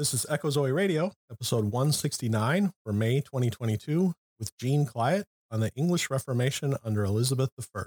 This is Echo Zoe Radio, episode 169 for May 2022, with Gene Clyatt on the English Reformation under Elizabeth I.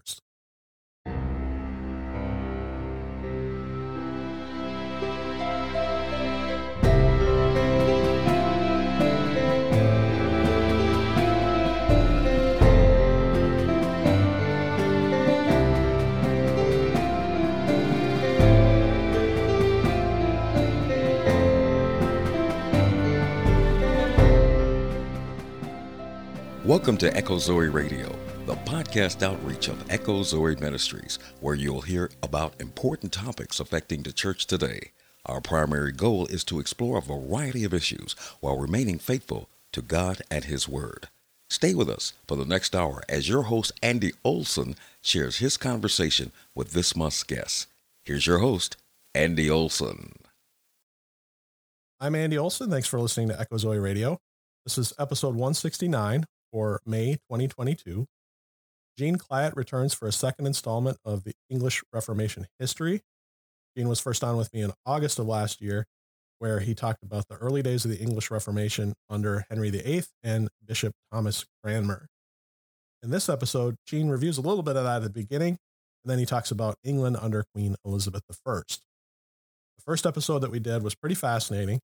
Welcome to Echo Zoe Radio, the podcast outreach of Echo Zoe Ministries, where you'll hear about important topics affecting the church today. Our primary goal is to explore a variety of issues while remaining faithful to God and His Word. Stay with us for the next hour as your host, Andy Olson, shares his conversation with this month's guest. Here's your host, Andy Olson. I'm Andy Olson. Thanks for listening to Echo Zoe Radio. This is episode 169 for May 2022. Gene Clyatt returns for a second installment of the English Reformation history. Gene was first on with me in August of last year, where he talked about the early days of the English Reformation under Henry VIII and Bishop Thomas Cranmer. In this episode, Gene reviews a little bit of that at the beginning, and then he talks about England under Queen Elizabeth I. The first episode that we did was pretty fascinating.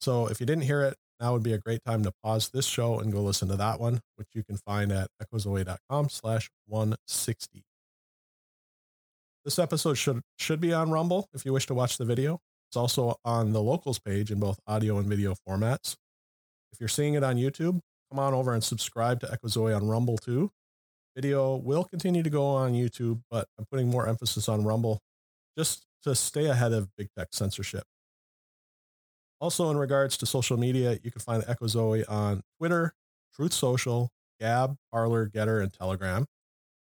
So if you didn't hear it, now would be a great time to pause this show and go listen to that one, which you can find at echozoe.com slash 160. This episode should should be on Rumble if you wish to watch the video. It's also on the locals page in both audio and video formats. If you're seeing it on YouTube, come on over and subscribe to Echozoe on Rumble too. Video will continue to go on YouTube, but I'm putting more emphasis on Rumble just to stay ahead of big tech censorship. Also, in regards to social media, you can find Echo Zoe on Twitter, Truth Social, Gab, Parler, GETTR, and Telegram.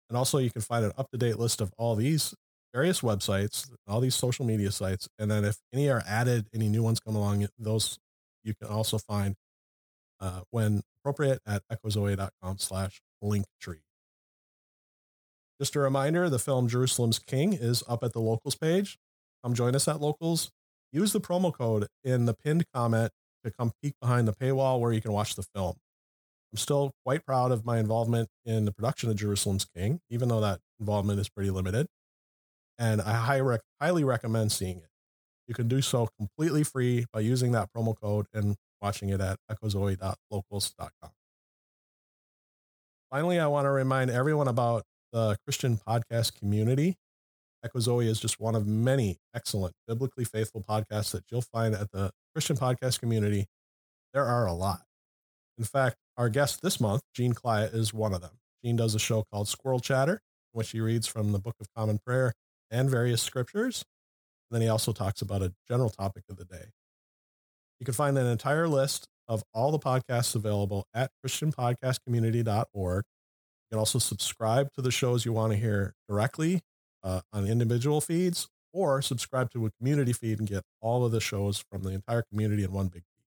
And also, you can find an up to date list of all these various websites, all these social media sites. And then, if any are added, any new ones come along, those you can also find uh, when appropriate at echozoe.com slash linktree. Just a reminder the film Jerusalem's King is up at the locals page. Come join us at locals use the promo code in the pinned comment to come peek behind the paywall where you can watch the film. I'm still quite proud of my involvement in the production of Jerusalem's King, even though that involvement is pretty limited. And I high rec- highly recommend seeing it. You can do so completely free by using that promo code and watching it at echozoe.locals.com. Finally, I want to remind everyone about the Christian podcast community. Echo Zoe is just one of many excellent biblically faithful podcasts that you'll find at the Christian podcast community. There are a lot. In fact, our guest this month, Gene Clyatt, is one of them. Gene does a show called Squirrel Chatter, in which he reads from the Book of Common Prayer and various scriptures. And then he also talks about a general topic of the day. You can find an entire list of all the podcasts available at christianpodcastcommunity.org. You can also subscribe to the shows you want to hear directly uh, on individual feeds or subscribe to a community feed and get all of the shows from the entire community in one big feed.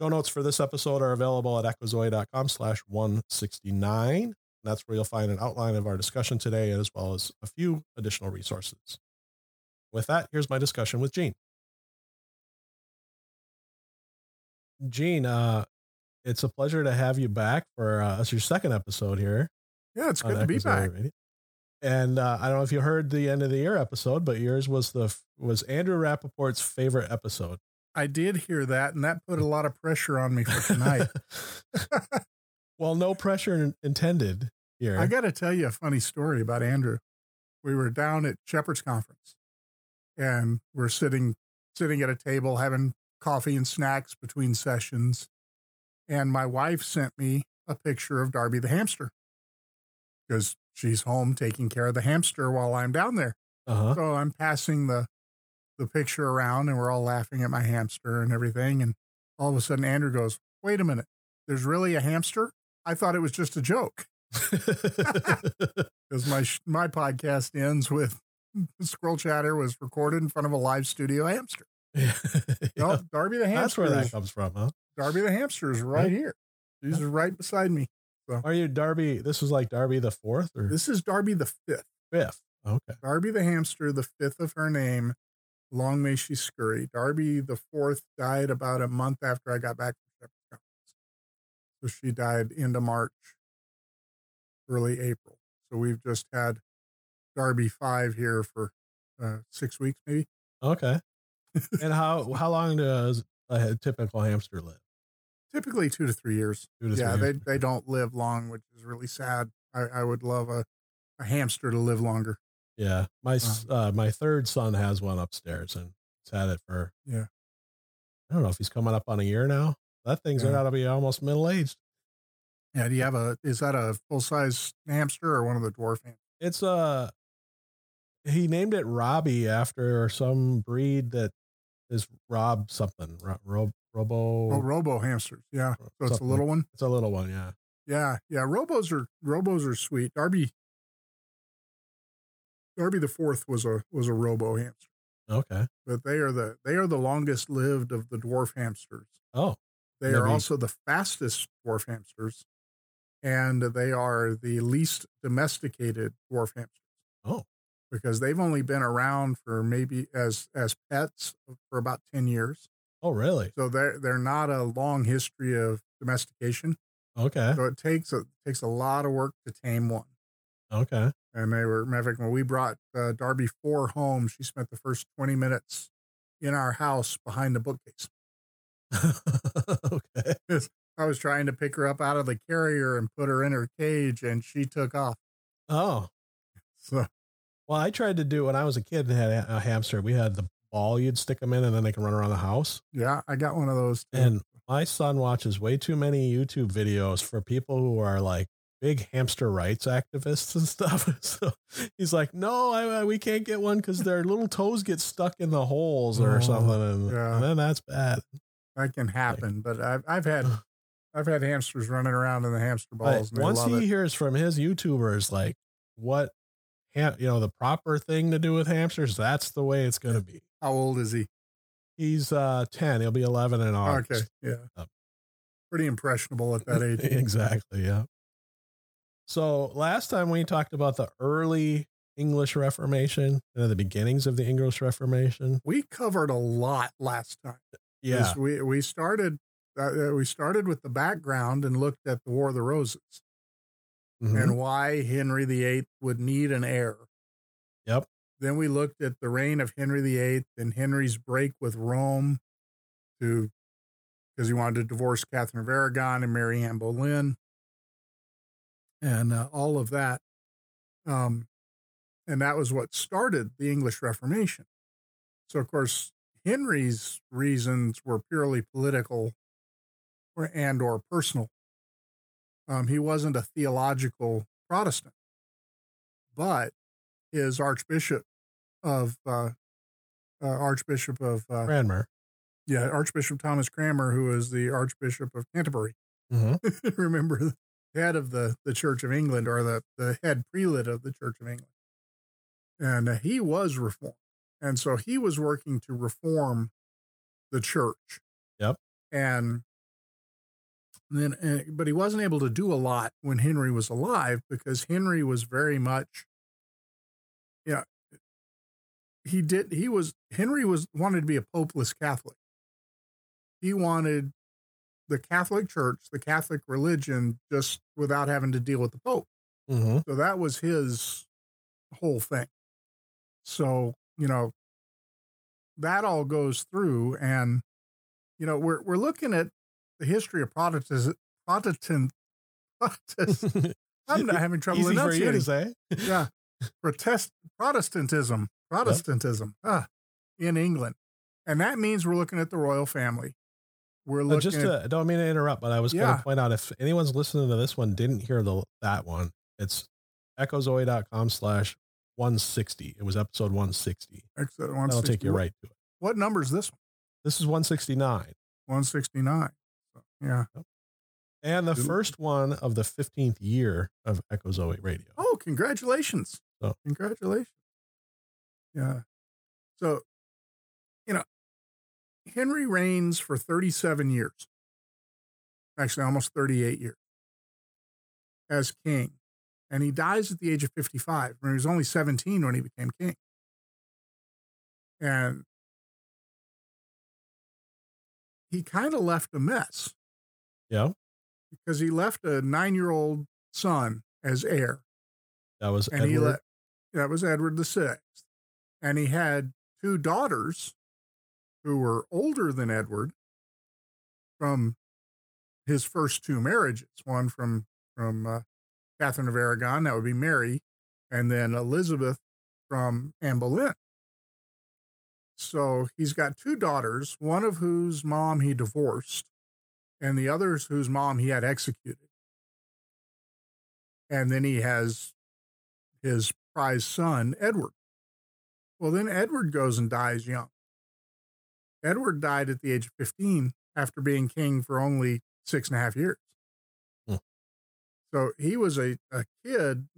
Show notes for this episode are available at echozoe.com slash 169. That's where you'll find an outline of our discussion today, as well as a few additional resources. With that, here's my discussion with Gene. Gene, uh, it's a pleasure to have you back for uh, your second episode here. Yeah, it's good to be back. Radio. And uh, I don't know if you heard the end of the year episode, but yours was the was Andrew Rappaport's favorite episode. I did hear that, and that put a lot of pressure on me for tonight. well, no pressure intended here. I got to tell you a funny story about Andrew. We were down at Shepherd's Conference, and we're sitting sitting at a table having coffee and snacks between sessions. And my wife sent me a picture of Darby the hamster because she's home taking care of the hamster while I'm down there. Uh-huh. So I'm passing the the picture around and we're all laughing at my hamster and everything. And all of a sudden Andrew goes, wait a minute, there's really a hamster? I thought it was just a joke. Because my, my podcast ends with Squirrel Chatter was recorded in front of a live studio hamster. yeah. No, Darby the hamster. That's where that comes from, huh? Darby the hamster is right here. He's right beside me. So are you Darby? This was like Darby the fourth, or this is Darby the fifth. Fifth. Okay. Darby the hamster, the fifth of her name, Long may she scurry. Darby the fourth died about a month after I got back from Shepherd's Conference. So she died into March, early April. So we've just had Darby five here for uh, six weeks, maybe. Okay. and how how long does a typical hamster live? Typically two to three years. Two to yeah, three they years. they don't live long, which is really sad. I, I would love a, a hamster to live longer. Yeah, my s uh, my third son has one upstairs, and he's had it for Yeah. I don't know if he's coming up on a year now. That thing's Yeah. got to be almost middle aged. Yeah, do you have a is that a full size hamster or one of the dwarf hamsters? It's a. he named it Robbie after some breed that is Rob something. Rob, Ro- Robo. Oh, robo hamsters. Yeah. So it's a little one. It's a little one, yeah. Yeah, yeah. Robos are robos are sweet. Darby Darby the fourth was a was a robo hamster, Okay. but they are the they are the longest lived of the dwarf hamsters. Oh, They are also the fastest dwarf hamsters, and they are the least domesticated dwarf hamsters. Oh. because they've only been around for maybe as as pets for about ten years. Oh, really? So they're they're not a long history of domestication. Okay. So it takes a takes a lot of work to tame one. Okay. And they were, matter of fact, when we brought uh, Darby Four home, she spent the first 20 minutes in our house behind the bookcase. okay. I was trying to pick her up out of the carrier and put her in her cage, and she took off. Oh, So, well, I tried to do when I was a kid and had a hamster. We had the ball you'd stick them in, and then they can run around the house. yeah, I got one of those. Too. And my son watches way too many YouTube videos for people who are like big hamster rights activists and stuff. So he's like, "No, I, I- we can't get one because their little toes get stuck in the holes or Oh, something, and, yeah. and then that's bad." that can happen. But I've, I've had I've had hamsters running around in the hamster balls. once he it. hears from his YouTubers like what, ham, you know, the proper thing to do with hamsters, that's the way it's going to be. How old is he? He's uh ten. He'll be eleven in August. Okay, yeah, pretty impressionable at that age. exactly. Yeah. So last time we talked about the early English Reformation, you know, the beginnings of the English Reformation. we covered a lot last time. Yeah. we we started uh, we started with the background and looked at the War of the Roses Mhm. and why Henry VIII would need an heir. Yep. Then we looked at the reign of Henry VIII and Henry's break with Rome to because he wanted to divorce Catherine of Aragon and marry Anne Boleyn and uh, all of that. Um, and that was what started the English Reformation. So, of course, Henry's reasons were purely political or and or personal. Um, he wasn't a theological Protestant, but his Archbishop of uh, uh, Archbishop of uh, Cranmer. yeah Archbishop Thomas Cranmer, who was the Archbishop of Canterbury. Mhm. Remember the head of the the Church of England or the the head prelate of the Church of England, and he was reformed, and so he was working to reform the church. Yep. and then uh, but he wasn't able to do a lot when Henry was alive because Henry was very much yeah he did he was Henry was wanted to be a popeless Catholic. He wanted the Catholic Church, the Catholic religion just without having to deal with the Pope. Mhm. So that was his whole thing. So, you know, that all goes through and you know, we're we're looking at the history of Protestant Protestant Protestant I'm not having trouble Easy for you to say. Yeah. Protest Protestantism. Protestantism. Ah, in England. And that means we're looking at the royal family. We're Uh, looking just at, to, don't mean to interrupt, but I was going to point out if anyone's listening to this one didn't hear the that one, it's echozoe.com slash 160. It was episode 160. exit That'll take you right to it. What number is this one? This is 169 169. So, yeah. and the first one of the 15th year of Echo Zoe Radio. Oh, congratulations. Oh. Congratulations. Yeah. So, you know, Henry reigns for 37 years, actually almost 38 years as king. And he dies at the age of 55. I mean, he was only 17 when he became king. And he kind of left a mess. Yeah. Because he left a nine year old son as heir. That was and Edward. he let that was Edward the Sixth. And he had two daughters who were older than Edward from his first two marriages. One from from uh, Catherine of Aragon, that would be Mary, and then Elizabeth from Anne Boleyn. So he's got two daughters, one of whose mom he divorced, and the others whose mom he had executed. And then he has his prize son, Edward. Well, then Edward goes and dies young. Edward died at the age of 15 after being king for only six and a half years. Hmm. So he was a, a kid.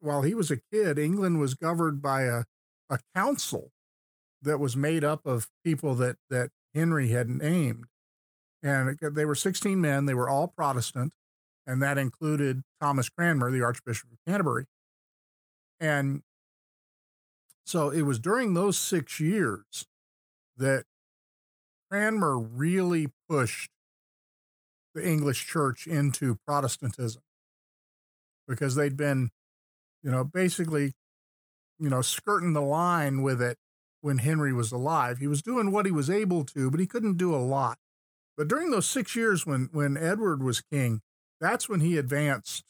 While he was a kid, England was governed by a, a council that was made up of people that, that Henry had named. And they were 16 men. They were all Protestant. And that included Thomas Cranmer, the Archbishop of Canterbury. And so it was during those six years that Cranmer really pushed the English church into Protestantism because they'd been, you know, basically, you know, skirting the line with it when Henry was alive. He was doing what he was able to, but he couldn't do a lot. But during those six years when when Edward was king, that's when he advanced.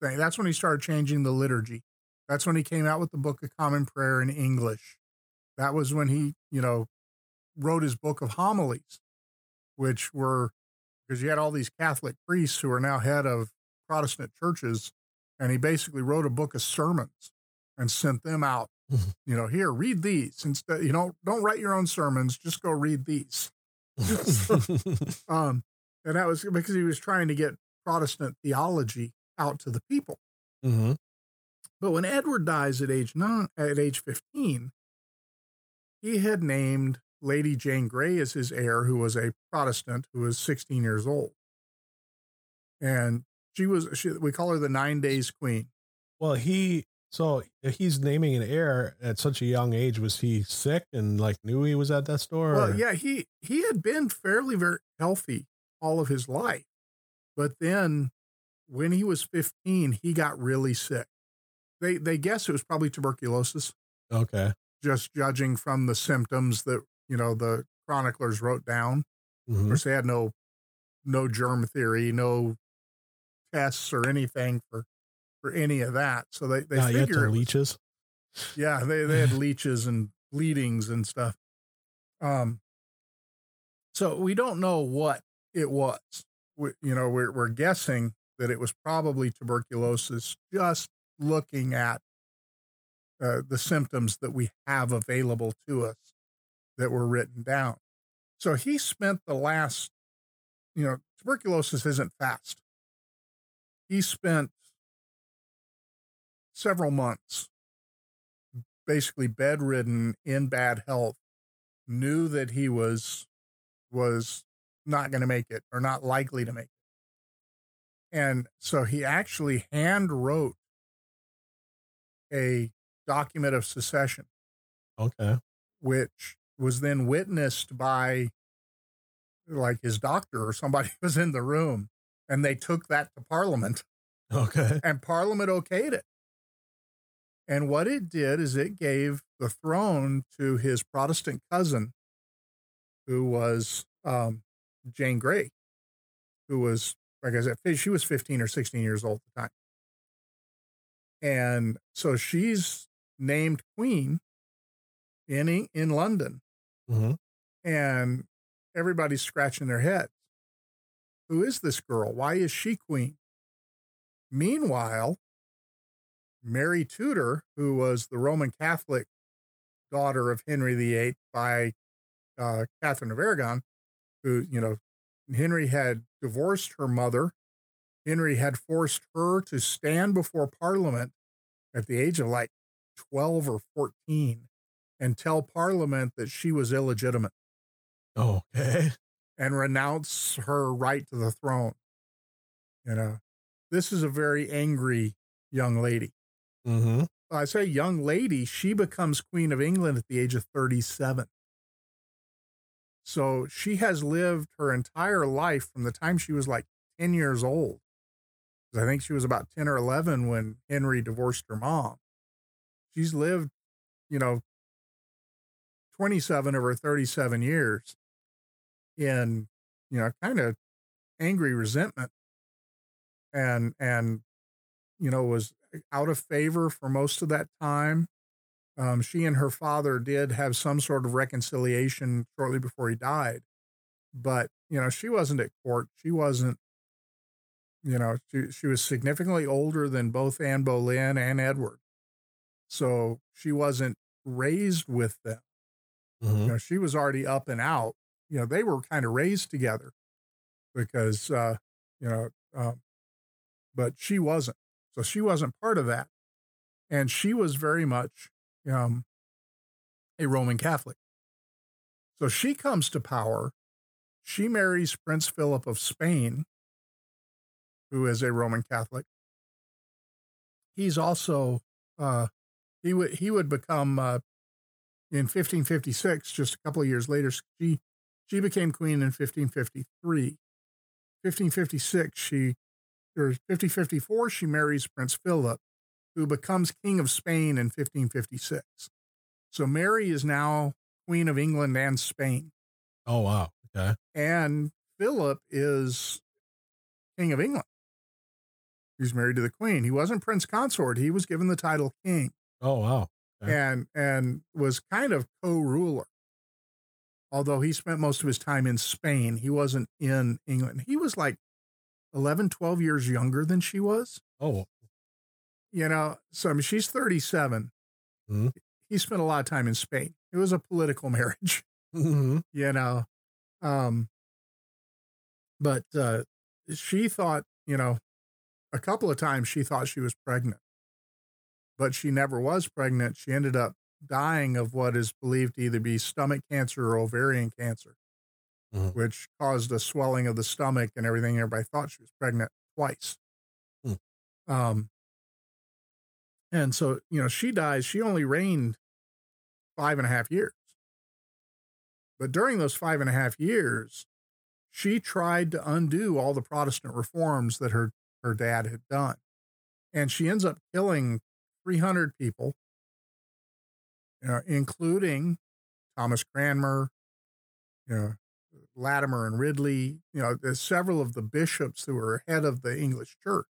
That's when he started changing the liturgy. That's when he came out with the Book of Common Prayer in English. That was when he, you know, wrote his book of homilies, which were because you had all these Catholic priests who are now head of Protestant churches, and he basically wrote a book of sermons and sent them out. you know, here, read these instead. You know, don't write your own sermons; just go read these. um, and that was because he was trying to get Protestant theology out to the people. mm-hmm. But when Edward dies at age nine, at age fifteen, he had named Lady Jane Grey as his heir, who was a Protestant who was 16 years old. And she was, she, we call her the nine days queen. Well, he so he's naming an heir at such a young age. Was he sick and like knew he was at death's door? Well, or- yeah, he, he had been fairly very healthy all of his life. But then when he was 15, he got really sick. They, they guess it was probably tuberculosis, Okay. just judging from the symptoms that, you know, the chroniclers wrote down. Of Mhm. course, they had no no germ theory, no tests or anything for for any of that. So they they Not figure leeches. yeah, they they had leeches and bleedings and stuff. Um, so we don't know what it was. We, you know, we're we're guessing that it was probably tuberculosis. Just looking at uh, the symptoms that we have available to us that were written down. So he spent the last, you know, tuberculosis isn't fast. He spent several months basically bedridden in bad health knew that he was was not going to make it or not likely to make it and so he actually hand wrote a document of secession Okay. which was then witnessed by like his doctor or somebody was in the room and they took that to parliament Okay. and Parliament okayed it. And what it did is it gave the throne to his Protestant cousin, who was um, Jane Grey, who was, like I said, she was 15 or 16 years old at the time. And so she's named queen in, in London, hmm and everybody's scratching their heads. Who is this girl? Why is she queen? Meanwhile, Mary Tudor, who was the Roman Catholic daughter of Henry VIII by uh, Catherine of Aragon, who, you know, Henry had divorced her mother. Henry had forced her to stand before Parliament at the age of like 12 or 14 and tell Parliament that she was illegitimate Okay. and renounce her right to the throne. You know, this is a very angry young lady. hmm I say young lady, she becomes Queen of England at the age of 37. So she has lived her entire life from the time she was like 10 years old. I think she was about 10 or 11 when Henry divorced her mom. She's lived, you know, 27 of her 37 years in, you know, kind of angry resentment and, and, you know, was out of favor for most of that time. Um, she and her father did have some sort of reconciliation shortly before he died, but you know she wasn't at court. She wasn't. You know, she she was significantly older than both Anne Boleyn and Edward, so she wasn't raised with them. Mhm. You know, she was already up and out. You know, they were kind of raised together because uh, you know, um, but she wasn't. So she wasn't part of that, and she was very much um, a Roman Catholic. So she comes to power. She marries Prince Philip of Spain, who is a Roman Catholic. He's also uh, he would he would become uh, in 1556, just a couple of years later. She she became queen in 1553. 1556, she or 1554, she marries Prince Philip, who becomes king of Spain in 1556. So Mary is now queen of England and Spain, Oh wow. Okay. and Philip is king of England. He's married to the queen. He wasn't prince consort. He was given the title king Oh wow. Okay. and and was kind of co-ruler. Although he spent most of his time in Spain, he wasn't in England. He was like 11, 12 years younger than she was. Oh. You know, so I mean, she's 37. Mhm. He spent a lot of time in Spain. It was a political marriage, hmm you know. Um, but uh, she thought, you know, a couple of times she thought she was pregnant, but she never was pregnant. She ended up dying of what is believed to either be stomach cancer or ovarian cancer, Mhm. which caused a swelling of the stomach and everything. Everybody thought she was pregnant twice. Hmm. Um, and so, you know, she dies. She only reigned five and a half years. But during those five and a half years, she tried to undo all the Protestant reforms that her, her dad had done. And she ends up killing 300 people, you know, including Thomas Cranmer, you know, Latimer and Ridley, you know, there's several of the bishops who were head of the English church.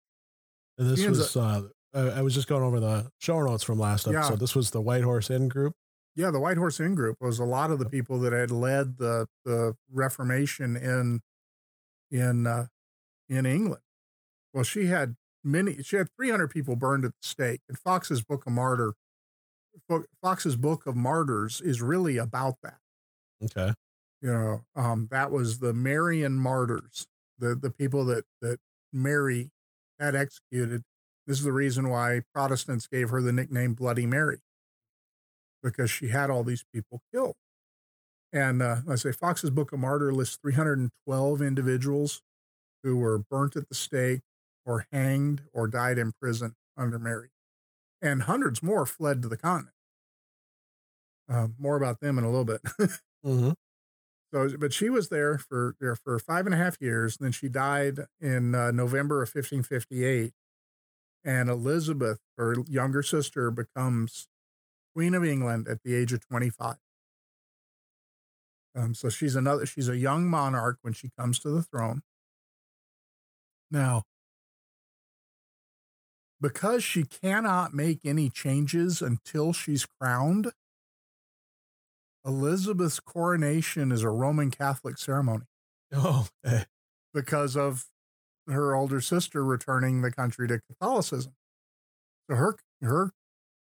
And this was uh, I was just going over the show notes from last Yeah. episode. This was the White Horse Inn group. Yeah, the White Horse Inn group was a lot of the people that had led the the Reformation in in uh, in England. Well, she had many. She had 300 people burned at the stake. And Foxe's Book of Martyr, Foxe's Book of Martyrs is really about that. Okay. You know, um, that was the Marian martyrs, the the people that that Mary had executed. This is the reason why Protestants gave her the nickname Bloody Mary, because she had all these people killed. And uh, I say Foxe's Book of Martyr lists 312 individuals who were burnt at the stake, or hanged, or died in prison under Mary, and hundreds more fled to the continent. Uh, more about them in a little bit. hmm So, but she was there for there for five and a half years. And then she died in uh, November of 1558. And Elizabeth, her younger sister, becomes Queen of England at the age of 25. Um, so she's another. She's a young monarch when she comes to the throne. Now, because she cannot make any changes until she's crowned, Elizabeth's coronation is a Roman Catholic ceremony Oh, because of her older sister returning the country to Catholicism. So her her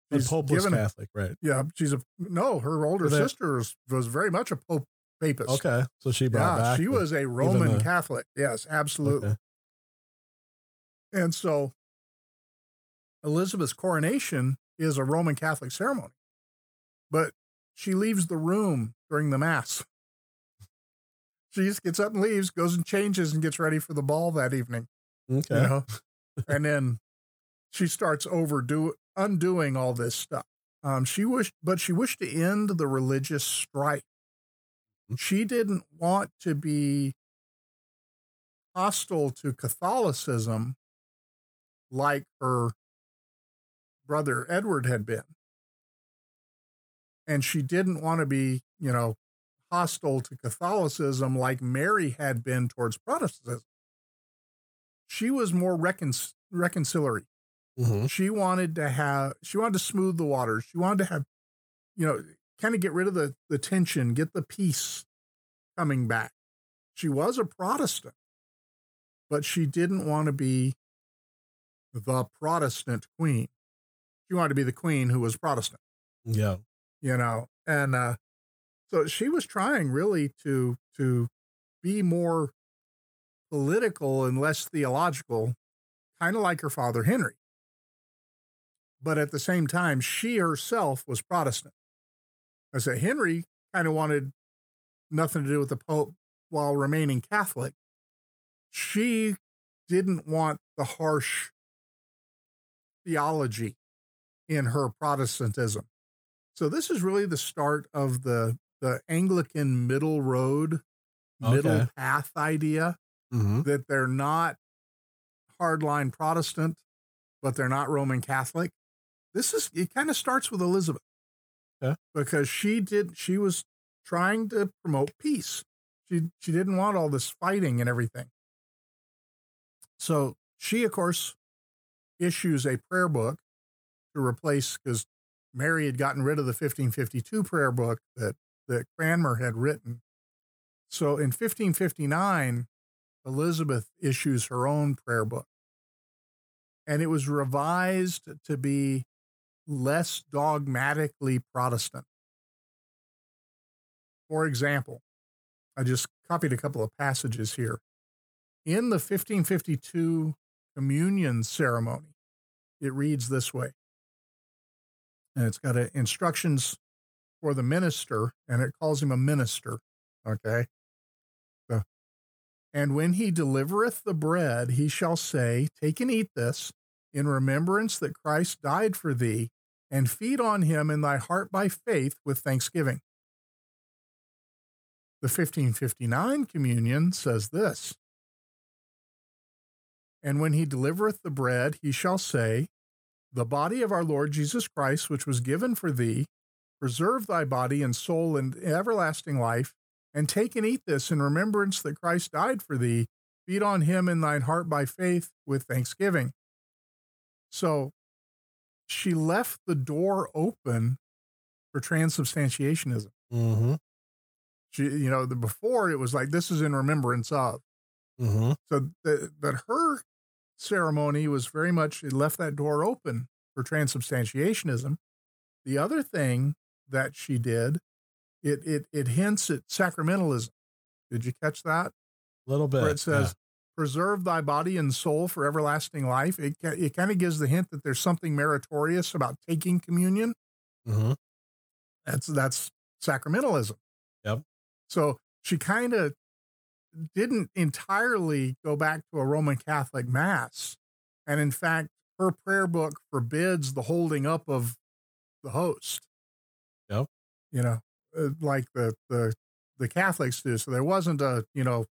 The she's Pope was given- Catholic, right? yeah, she's a no, her older sister was, was very much a Pope papist. Okay. So she brought Yeah, back. she the- was a Roman the- Catholic. Yes, absolutely. Okay. And so Elizabeth's coronation is a Roman Catholic ceremony. But she leaves the room during the mass. She just gets up and leaves, goes and changes and gets ready for the ball that evening. Okay. You know? and then she starts overdo undoing all this stuff. Um, she wished, but she wished to end the religious strife. She didn't want to be hostile to Catholicism like her brother Edward had been. And she didn't want to be, you know, hostile to Catholicism like Mary had been towards Protestantism. She was more recon- reconciliatory. Mm-hmm. She wanted to have, she wanted to smooth the waters. She wanted to have, you know, kind of get rid of the, the tension, get the peace coming back. She was a Protestant, but she didn't want to be the Protestant queen. She wanted to be the queen who was Protestant, Yeah. you know, and uh, so she was trying really to to be more political and less theological, kind of like her father Henry. But at the same time, she herself was Protestant. I said Henry kind of wanted nothing to do with the Pope while remaining Catholic. She didn't want the harsh theology in her Protestantism. So this is really the start of the the Anglican middle road, middle Okay. path idea Mm-hmm. that they're not hardline Protestant, but they're not Roman Catholic. This is it kind of starts with Elizabeth. Okay. Because she did she was trying to promote peace. She she didn't want all this fighting and everything. So she of course issues a prayer book to replace because Mary had gotten rid of the 1552 prayer book that that Cranmer had written. So in 1559 Elizabeth issues her own prayer book. And it was revised to be less dogmatically Protestant. For example, I just copied a couple of passages here. In the 1552 communion ceremony, it reads this way. And it's got a, instructions for the minister, and it calls him a minister. Okay. So, And when he delivereth the bread, he shall say, Take and eat this, in remembrance that Christ died for thee, and feed on him in thy heart by faith with thanksgiving. The 1559 communion says this And when he delivereth the bread, he shall say, The body of our Lord Jesus Christ, which was given for thee, preserve thy body and soul in everlasting life and take and eat this in remembrance that Christ died for thee. Feed on him in thine heart by faith with thanksgiving. So she left the door open for transubstantiationism. Mm-hmm. She, you know, the before it was like this is in remembrance of. Mm-hmm. So the, that her ceremony was very much it left that door open for transubstantiationism. The other thing that she did it it it hints at sacramentalism. Did you catch that? A little bit. Where it says, "Preserve thy body and soul for everlasting life." It it kind of gives the hint that there's something meritorious about taking communion. Mm-hmm. That's that's sacramentalism. Yep. So she kind of didn't entirely go back to a Roman Catholic mass, and in fact, her prayer book forbids the holding up of the host. Yep. You know, uh, like the the the Catholics do. So there wasn't a you know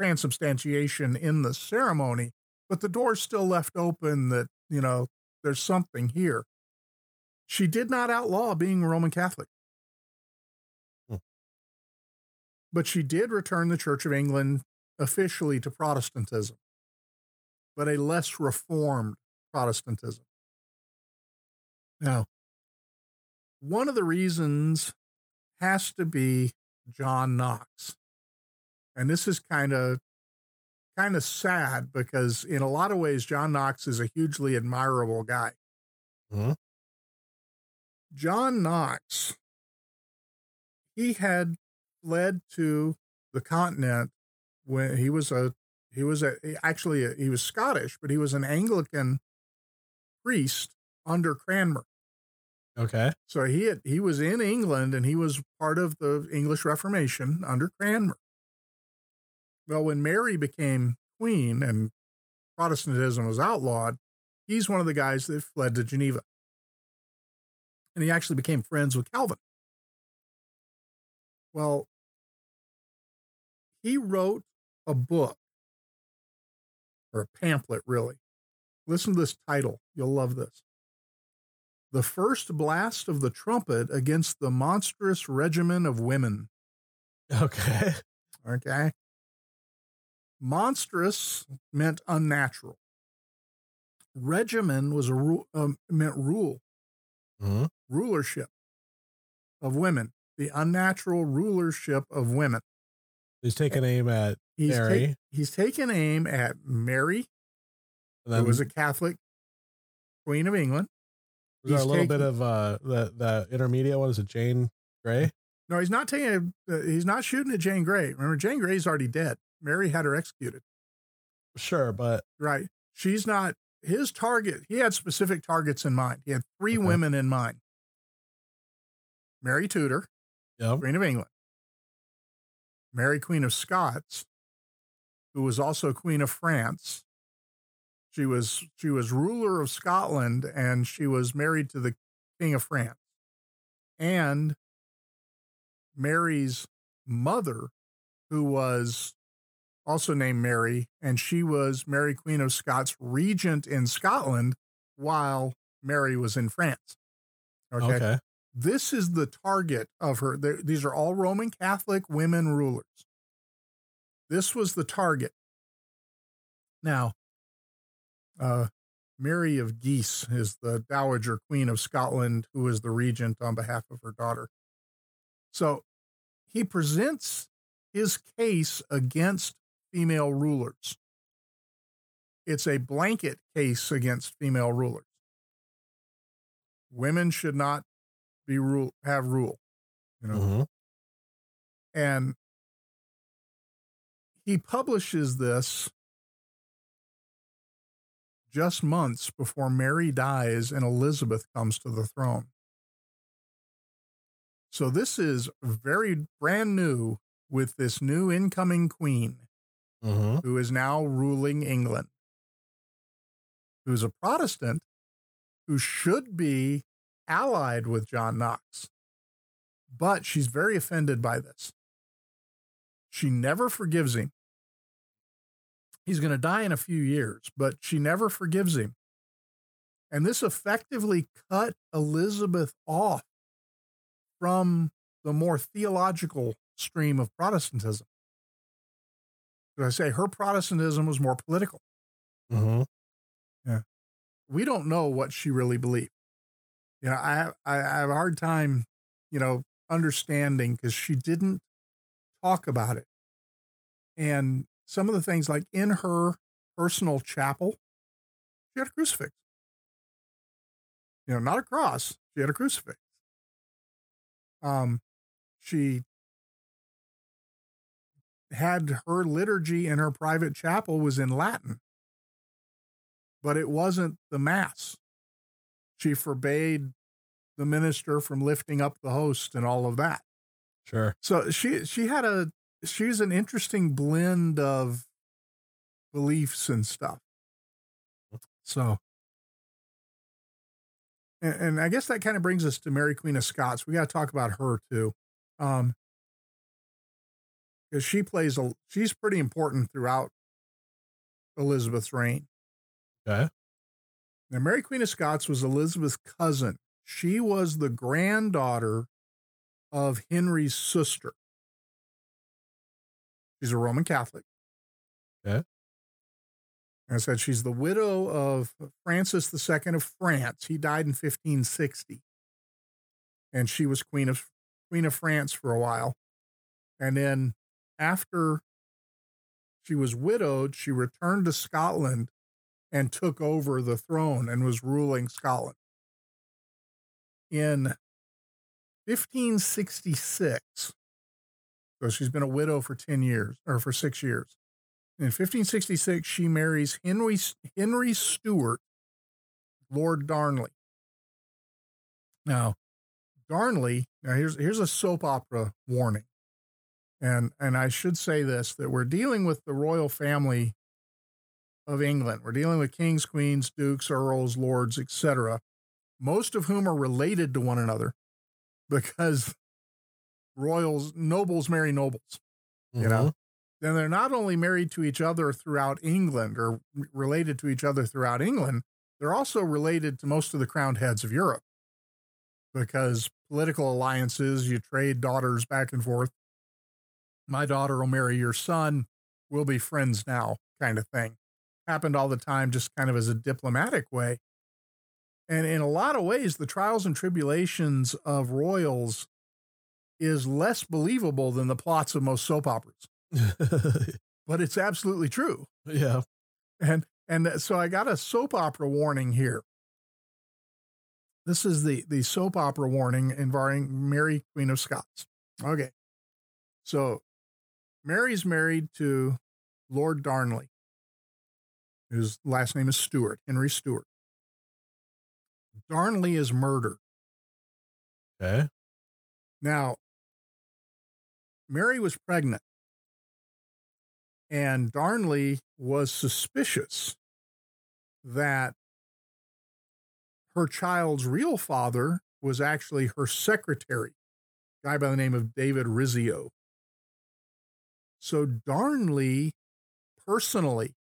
transubstantiation in the ceremony, but the door's still left open that you know there's something here. She did not outlaw being Roman Catholic. But she did return the Church of England officially to Protestantism, but a less reformed Protestantism. Now, one of the reasons has to be John Knox. And this is kind of kind of sad because in a lot of ways John Knox is a hugely admirable guy. Mhm. John Knox he had fled to the continent when he was a he was a actually a, he was Scottish, but he was an Anglican priest under Cranmer. Okay. So he had, he was in England and he was part of the English Reformation under Cranmer. Well, when Mary became queen and Protestantism was outlawed, he's one of the guys that fled to Geneva. And he actually became friends with Calvin. Well, he wrote a book or a pamphlet, really. Listen to this title. You'll love this. The first blast of the trumpet against the monstrous regimen of women. Okay. Okay. Monstrous meant unnatural. Regimen was a rule, um, meant rule, Mhm. rulership of women, the unnatural rulership of women. He's taking aim at He's Mary. ta- he's taken aim at Mary, and who was a Catholic Queen of England. was there a little bit of uh the the intermediate one is it Jane Grey? No, he's not taking. A, uh, he's not shooting at Jane Grey. Remember, Jane Grey's already dead. Mary had her executed. Sure, but Right. She's not his target. He had specific targets in mind. He had three Okay. women in mind. Mary Tudor, yeah. Queen of England. Mary, Queen of Scots, who was also Queen of France. She was she was ruler of Scotland and she was married to the King of France. And Mary's mother, who was also named Mary, and she was Mary, Queen of Scots, regent in Scotland while Mary was in France. Okay. This is the target of her. They're- These are all Roman Catholic women rulers. This was the target. Now, uh, Mary of Guise is the Dowager Queen of Scotland, who is the regent on behalf of her daughter. So he presents his case against female rulers. It's a blanket case against female rulers. Women should not be rule have rule, you know. Mhm. And he publishes this just months before Mary dies and Elizabeth comes to the throne. So this is very brand new with this new incoming queen Mhm. who is now ruling England, who's a Protestant who should be allied with John Knox. But she's very offended by this. She never forgives him. He's going to die in a few years, but she never forgives him. And this effectively cut Elizabeth off from the more theological stream of Protestantism. Did I say her Protestantism was more political? Mm-hmm. Yeah. we don't know what she really believed. You know, I I, have a hard time, you know, understanding because she didn't talk about it. And some of the things like in her personal chapel, she had a crucifix. You know, not a cross. She had a crucifix. Um, she had her liturgy in her private chapel was in Latin but it wasn't the mass. She forbade the minister from lifting up the host and all of that. Sure. So she she had a she's an interesting blend of beliefs and stuff. So and, and I guess that kind of brings us to Mary Queen of Scots. We got to talk about her too. Um because she plays a she's pretty important throughout Elizabeth's reign. Okay. Now, Mary Queen of Scots was Elizabeth's cousin. She was the granddaughter of Henry's sister. She's a Roman Catholic. Okay. And I said she's the widow of Francis II of France. He died in 1560. And she was queen of queen of France for a while. And then after she was widowed, she returned to Scotland and took over the throne and was ruling Scotland. In 1566, so she's been a widow for 10 years or for six years. In 1566, she marries Henry, Henry Stuart, Lord Darnley. Now, Darnley, now here's, here's a soap opera warning. And, and I should say this that we're dealing with the royal family of England. We're dealing with kings, queens, dukes, earls, lords, etc., most of whom are related to one another because royals, nobles marry nobles. You know, mm-hmm. then they're not only married to each other throughout England or related to each other throughout England, they're also related to most of the crowned heads of Europe because political alliances, you trade daughters back and forth. My daughter will marry your son. We'll be friends now, kind of thing. Happened all the time, just kind of as a diplomatic way. And in a lot of ways, the trials and tribulations of royals is less believable than the plots of most soap operas. but it's absolutely true. Yeah. And and uh, so I got a soap opera warning here. This is the the soap opera warning involving Mary Queen of Scots. Okay. So Mary's married to Lord Darnley, whose last name is Stewart, Henry Stewart. Darnley is murdered. Okay. Now, Mary was pregnant, and Darnley was suspicious that her child's real father was actually her secretary, a guy by the name of David Rizzio. So Darnley personally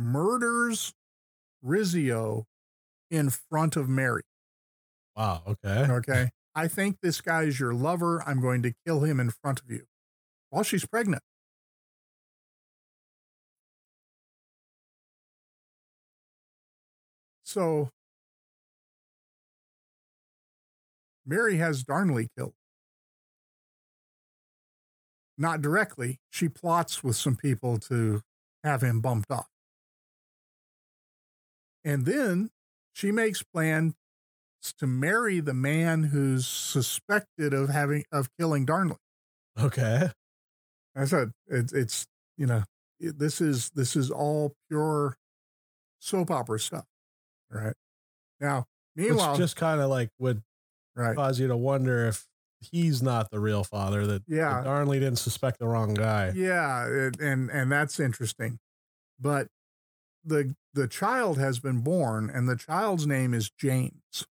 murders Rizzio in front of Mary. Wow. Okay. Okay. I think this guy is your lover. I'm going to kill him in front of you while she's pregnant. So Mary has Darnley killed. Not directly. She plots with some people to have him bumped off. And then she makes plans to marry the man who's suspected of having of killing Darnley. Okay. I said it, it's you know it, this is this is all pure soap opera stuff, right? Now, meanwhile, Which just kind of like would right, cause you to wonder if he's not the real father. That Yeah. that Darnley didn't suspect the wrong guy. yeah, it, and and that's interesting, but the the child has been born, and the child's name is James.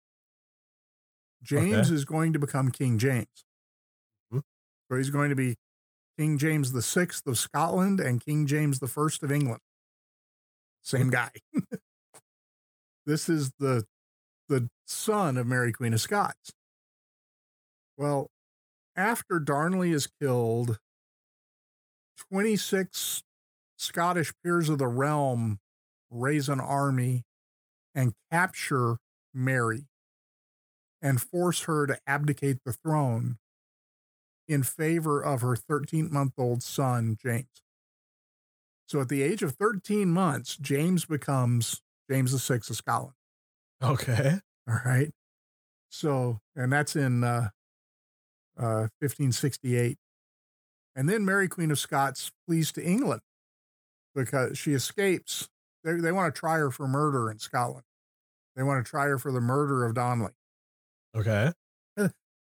James is going to become King James. Mhm. So he's going to be King James the Sixth of Scotland and King James the First of England. Same guy. this is the the son of Mary Queen of Scots. Well, after Darnley is killed, 26 Scottish peers of the realm raise an army and capture Mary and force her to abdicate the throne in favor of her 13 month old son, James. So at the age of 13 months, James becomes James VI of Scotland. Okay. All right. So, and that's in uh, uh, 1568. And then Mary, Queen of Scots, flees to England because she escapes. They, they want to try her for murder in Scotland. They want to try her for the murder of Donnelly. Okay.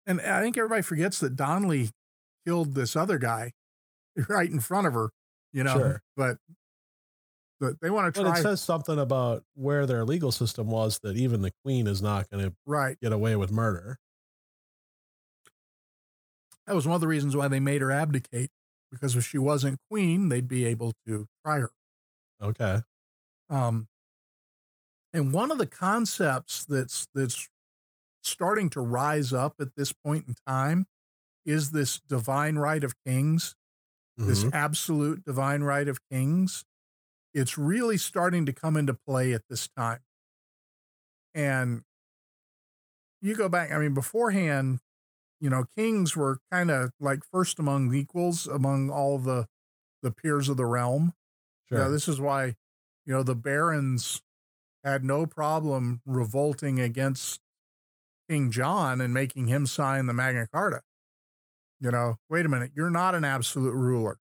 And I think everybody forgets that Donnelly killed this other guy right in front of her, you know. Sure. But but they want to But try it says something about where their legal system was that even the queen is not going to right. get away with murder. That was one of the reasons why they made her abdicate because if she wasn't queen, they'd be able to try her. Okay. Um, and one of the concepts that's that's starting to rise up at this point in time is this divine right of kings, this Mhm. absolute divine right of kings. It's really starting to come into play at this time. And you go back, I mean, beforehand, you know, kings were kind of like first among equals among all the the peers of the realm. Sure. Yeah, this is why, you know, the barons had no problem revolting against King John and making him sign the Magna Carta. You know, wait a minute, you're not an absolute ruler.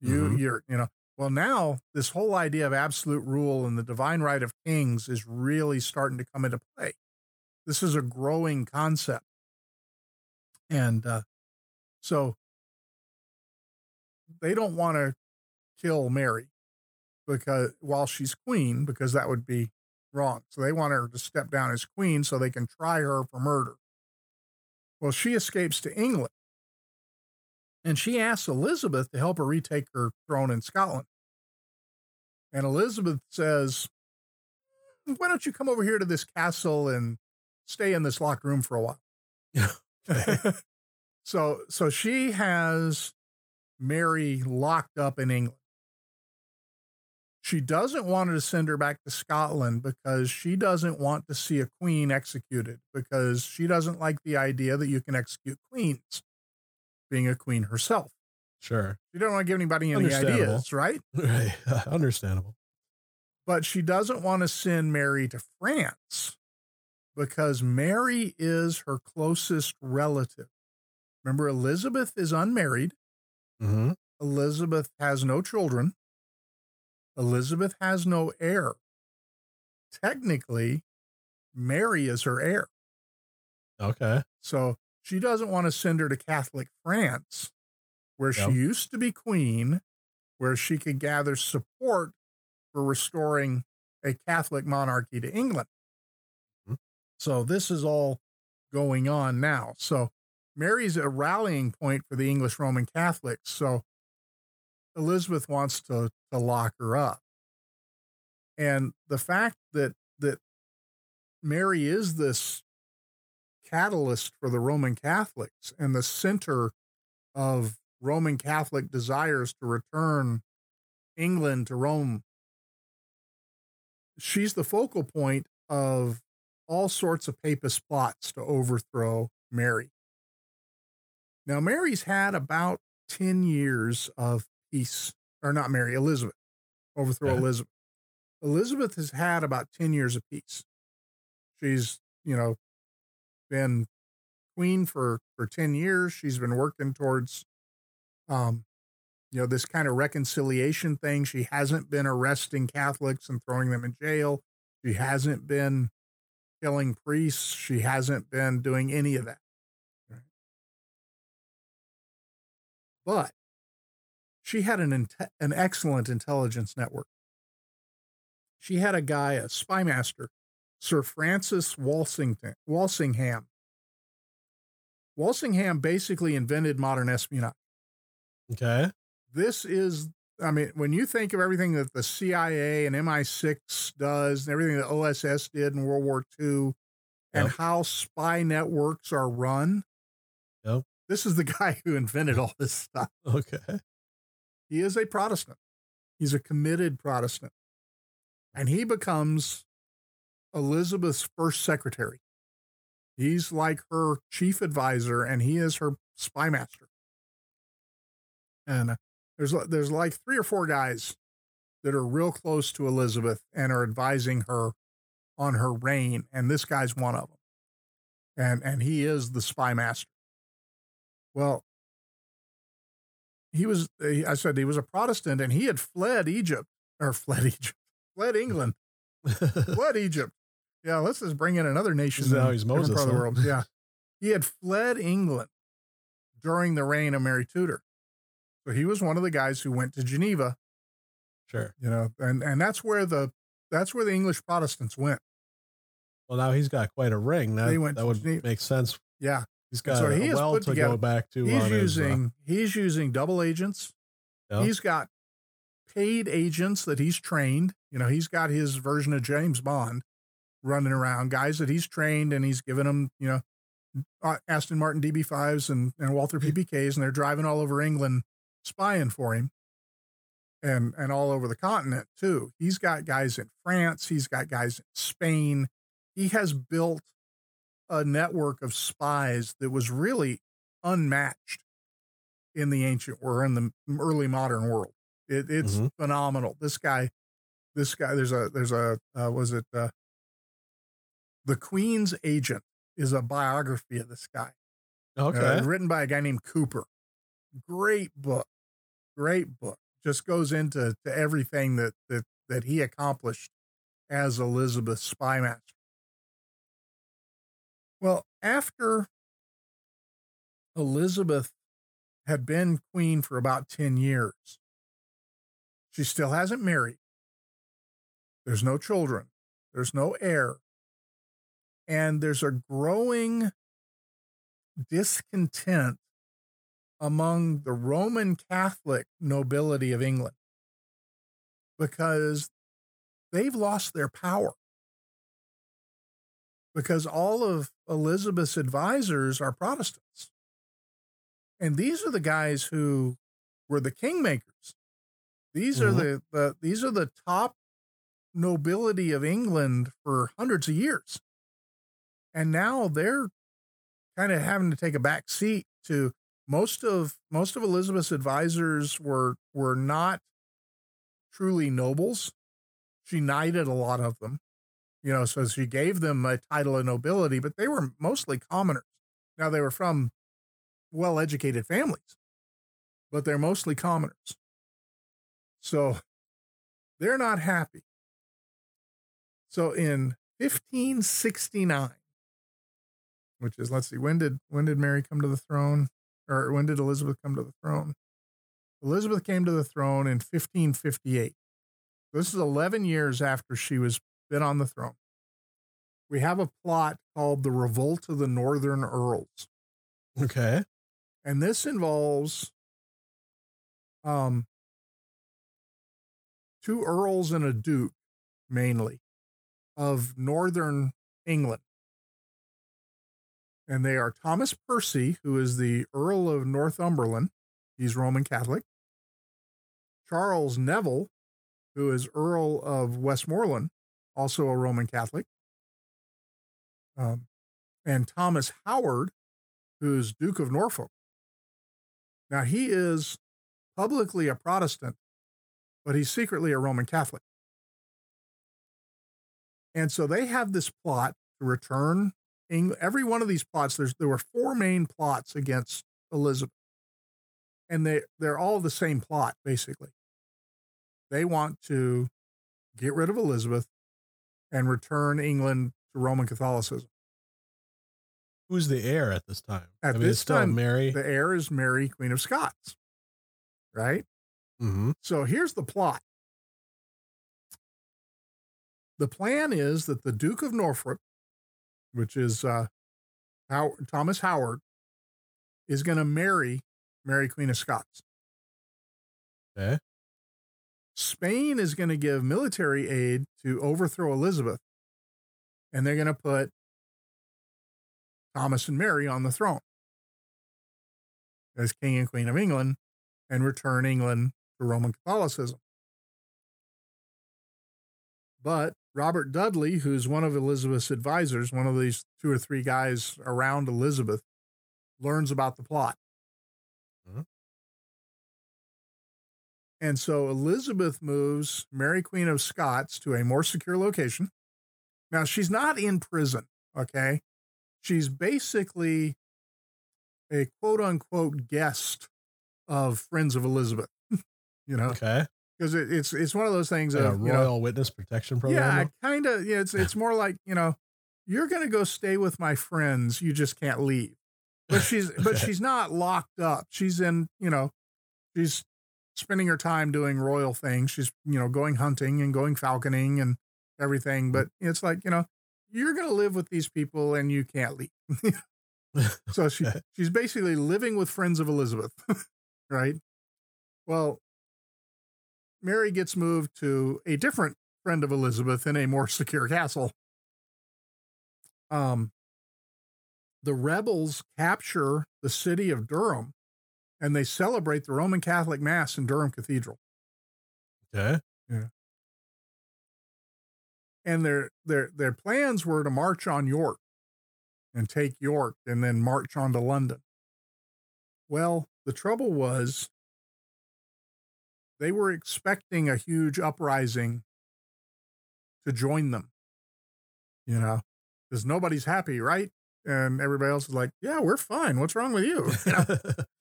You Mhm. you're, you know, well now this whole idea of absolute rule and the divine right of kings is really starting to come into play. This is a growing concept. And uh so they don't want to kill Mary because while she's queen, because that would be wrong. So they want her to step down as queen so they can try her for murder. Well, she escapes to England. And she asks Elizabeth to help her retake her throne in Scotland. And Elizabeth says, Why don't you come over here to this castle and stay in this locked room for a while? so so she has Mary locked up in England. She doesn't want to send her back to Scotland because she doesn't want to see a queen executed because she doesn't like the idea that you can execute queens, being a queen herself. Sure. She don't want to give anybody any ideas, right? Right. Understandable. But she doesn't want to send Mary to France because Mary is her closest relative. Remember, Elizabeth is unmarried. Mm-hmm. Elizabeth has no children. Elizabeth has no heir. Technically, Mary is her heir. Okay. So she doesn't want to send her to Catholic France, where Yep. she used to be queen, where she could gather support for restoring a Catholic monarchy to England. Mhm. So this is all going on now. So Mary's a rallying point for the English Roman Catholics. So Elizabeth wants to to lock her up. And the fact that that Mary is this catalyst for the Roman Catholics and the center of Roman Catholic desires to return England to Rome. She's the focal point of all sorts of papist plots to overthrow Mary. Now, Mary's had about 10 years of peace, or not Mary, Elizabeth, overthrow Okay. Elizabeth. Elizabeth has had about 10 years of peace. She's, you know, been queen for for 10 years she's been working towards um you know this kind of reconciliation thing she hasn't been arresting catholics and throwing them in jail she hasn't been killing priests she hasn't been doing any of that Right. but she had an inte- an excellent intelligence network she had a guy a spy master sir francis walsington walsingham Walsingham basically invented modern espionage. Okay. This is, I mean, when you think of everything that the CIA and MI6 does and everything that OSS did in World War II and Yep. how spy networks are run, Yep. this is the guy who invented all this stuff. Okay. He is a Protestant, he's a committed Protestant. And he becomes Elizabeth's first secretary. He's like her chief advisor, and he is her spy master. And uh, there's there's like three or four guys that are real close to Elizabeth and are advising her on her reign, and this guy's one of them. And and he is the spy master. Well, he was I said he was a Protestant, and he had fled Egypt or fled Egypt, fled England, fled Egypt. Yeah, let's just bring in another nation. Now he's Moses, part of the world. Yeah, he had fled England during the reign of Mary Tudor. So he was one of the guys who went to Geneva, sure. you know, and and that's where the that's where the English Protestants went. Well, now he's got quite a ring. That, They went that would Geneva. make sense. Yeah, He's got so a he has well put to together- go back to. he's on his, uh, using he's using double agents. Yeah. He's got paid agents that he's trained. You know, he's got his version of James Bond running around, guys that he's trained, and he's given them, you know, uh, Aston Martin DB5s and, and Walther PPKs, and they're driving all over England spying for him and and all over the continent too. He's got guys in France, he's got guys in Spain. He has built a network of spies that was really unmatched in the ancient or in the early modern world. It, it's Mhm. phenomenal. This guy, this guy. There's a there's a uh, was it uh, the Queen's Agent is a biography of this guy. okay. Uh, written by a guy named Cooper. Great book. Great book. Just goes into to everything that that that he accomplished as Elizabeth's spy master. Well, after Elizabeth had been queen for about 10 years, she still hasn't married. There's no children. There's no heir. And there's a growing discontent among the Roman Catholic nobility of England because they've lost their power. Because all of Elizabeth's advisors are Protestants. And these are the guys who were the kingmakers. These are Mhm. the, the these are the top nobility of England for hundreds of years. And now they're kind of having to take a back seat to most of most of Elizabeth's advisors were were not truly nobles. She knighted a lot of them, you know, so she gave them a title of nobility, but they were mostly commoners. Now they were from well educated families, but they're mostly commoners. So they're not happy. So in 1569, which is let's see, when did when did Mary come to the throne? Or when did Elizabeth come to the throne? Elizabeth came to the throne in 1558. This is 11 years after she was been on the throne. We have a plot called the Revolt of the Northern Earls Okay. and this involves um two earls and a duke mainly of northern England. And they are Thomas Percy, who is the Earl of Northumberland. He's Roman Catholic. Charles Neville, who is Earl of Westmoreland, also a Roman Catholic. Um, and Thomas Howard, who's Duke of Norfolk. Now, he is publicly a Protestant, but he's secretly a Roman Catholic. And so they have this plot to return Eng- every one of these plots. There's there were four main plots against Elizabeth, and they they're all the same plot basically. They want to get rid of Elizabeth and return England to Roman Catholicism. Who's the heir at this time? At I mean, this time, Mary. The heir is Mary, Queen of Scots, right? hmm So here's the plot. The plan is that the Duke of Norfolk, which is uh, How- Thomas Howard, is going to marry Mary, Queen of Scots. Okay. Spain is going to give military aid to overthrow Elizabeth, and they're going to put Thomas and Mary on the throne as King and Queen of England and return England to Roman Catholicism. But Robert Dudley, who's one of Elizabeth's advisors, one of these two or three guys around Elizabeth, learns about the plot. And so Elizabeth moves Mary Queen of Scots to a more secure location. Now, she's not in prison, okay? She's basically a quote unquote guest of Friends of Elizabeth, you know, Okay. because it, it's it's one of those things Like a of, you royal know, witness protection program. yeah, kind of. Yeah, it's it's more like you know, you're going to go stay with my friends. You just can't leave. But she's but she's not locked up. She's in you know, she's spending her time doing royal things. She's you know going hunting and going falconing and everything. But it's like you know, you're going to live with these people and you can't leave. so she she's basically living with friends of Elizabeth, right? Well, Mary gets moved to a different friend of Elizabeth in a more secure castle. Um, the rebels capture the city of Durham, and they celebrate the Roman Catholic Mass in Durham Cathedral. Okay. Yeah. And their their their plans were to march on York, and take York, and then march on to London. Well, the trouble was they were expecting a huge uprising to join them, you know, because nobody's happy, right? And everybody else is like, yeah, we're fine. What's wrong with you? You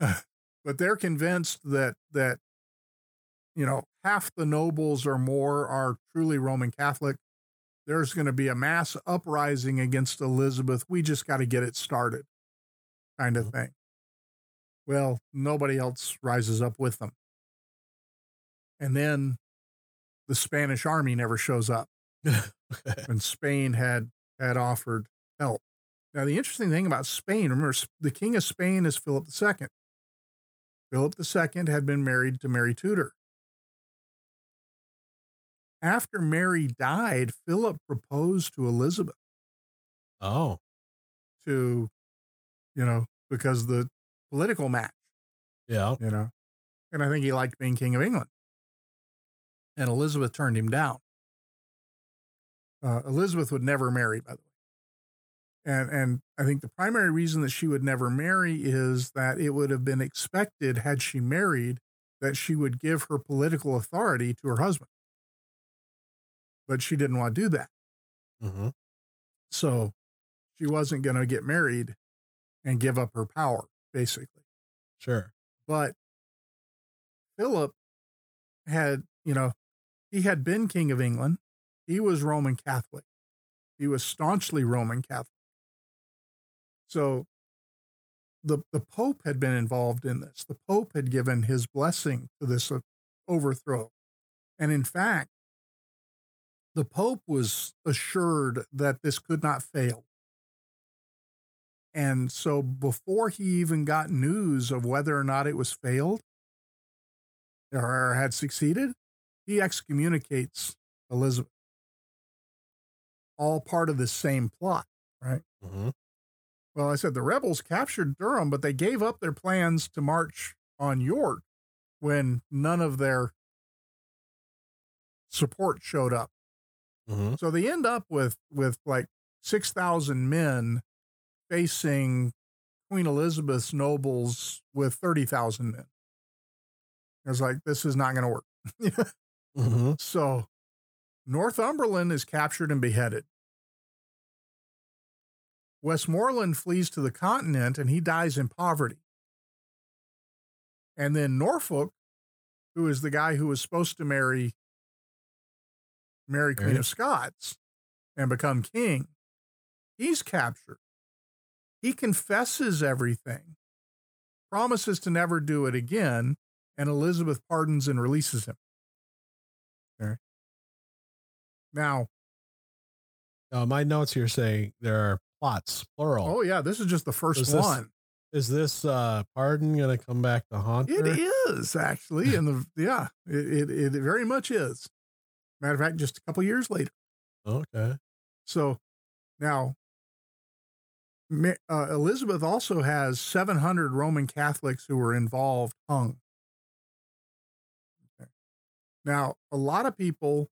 know? but they're convinced that, that, you know, half the nobles or more are truly Roman Catholic. There's going to be a mass uprising against Elizabeth. We just got to get it started, kind of mm-hmm. thing. Well, nobody else rises up with them. And then the Spanish army never shows up when Spain had had offered help. Now, the interesting thing about Spain, remember, the king of Spain is Philip II. Philip II had been married to Mary Tudor. After Mary died, Philip proposed to Elizabeth Oh, to, you know, because the political match, yeah. you know, and I think he liked being King of England. And Elizabeth turned him down. Uh, Elizabeth would never marry, by the way. And, and I think the primary reason that she would never marry is that it would have been expected, had she married, that she would give her political authority to her husband. But she didn't want to do that. Mm-hmm. So she wasn't going to get married and give up her power, basically. Sure. But Philip had, you know, he had been king of England. He was Roman Catholic. He was staunchly Roman Catholic. So the the Pope had been involved in this. The Pope had given his blessing to this uh, overthrow. And in fact, the Pope was assured that this could not fail. And so before he even got news of whether or not it was failed or had succeeded, he excommunicates Elizabeth. All part of the same plot, right? Mm-hmm. Well, I said the rebels captured Durham, but they gave up their plans to march on York when none of their support showed up. Mm-hmm. So they end up with with like six thousand men facing Queen Elizabeth's nobles with thirty thousand men. I was like, this is not going to work. Mm-hmm. so Northumberland is captured and beheaded. Westmoreland flees to the continent and he dies in poverty. And then Norfolk, who is the guy who was supposed to marry Mary Queen Mary. of Scots and become king, he's captured. He confesses everything, promises to never do it again, and Elizabeth pardons and releases him. Okay. Now, Uh, my notes here say there are plots, plural. oh yeah, this is just the first Is this one. Is this uh, pardon going to come back to haunt It her? is actually, and the yeah, it, it it very much is. Matter of fact, just a couple years later. Okay. So now, uh, Elizabeth also has 700 Roman Catholics who were involved hung. Okay. Now, a lot of people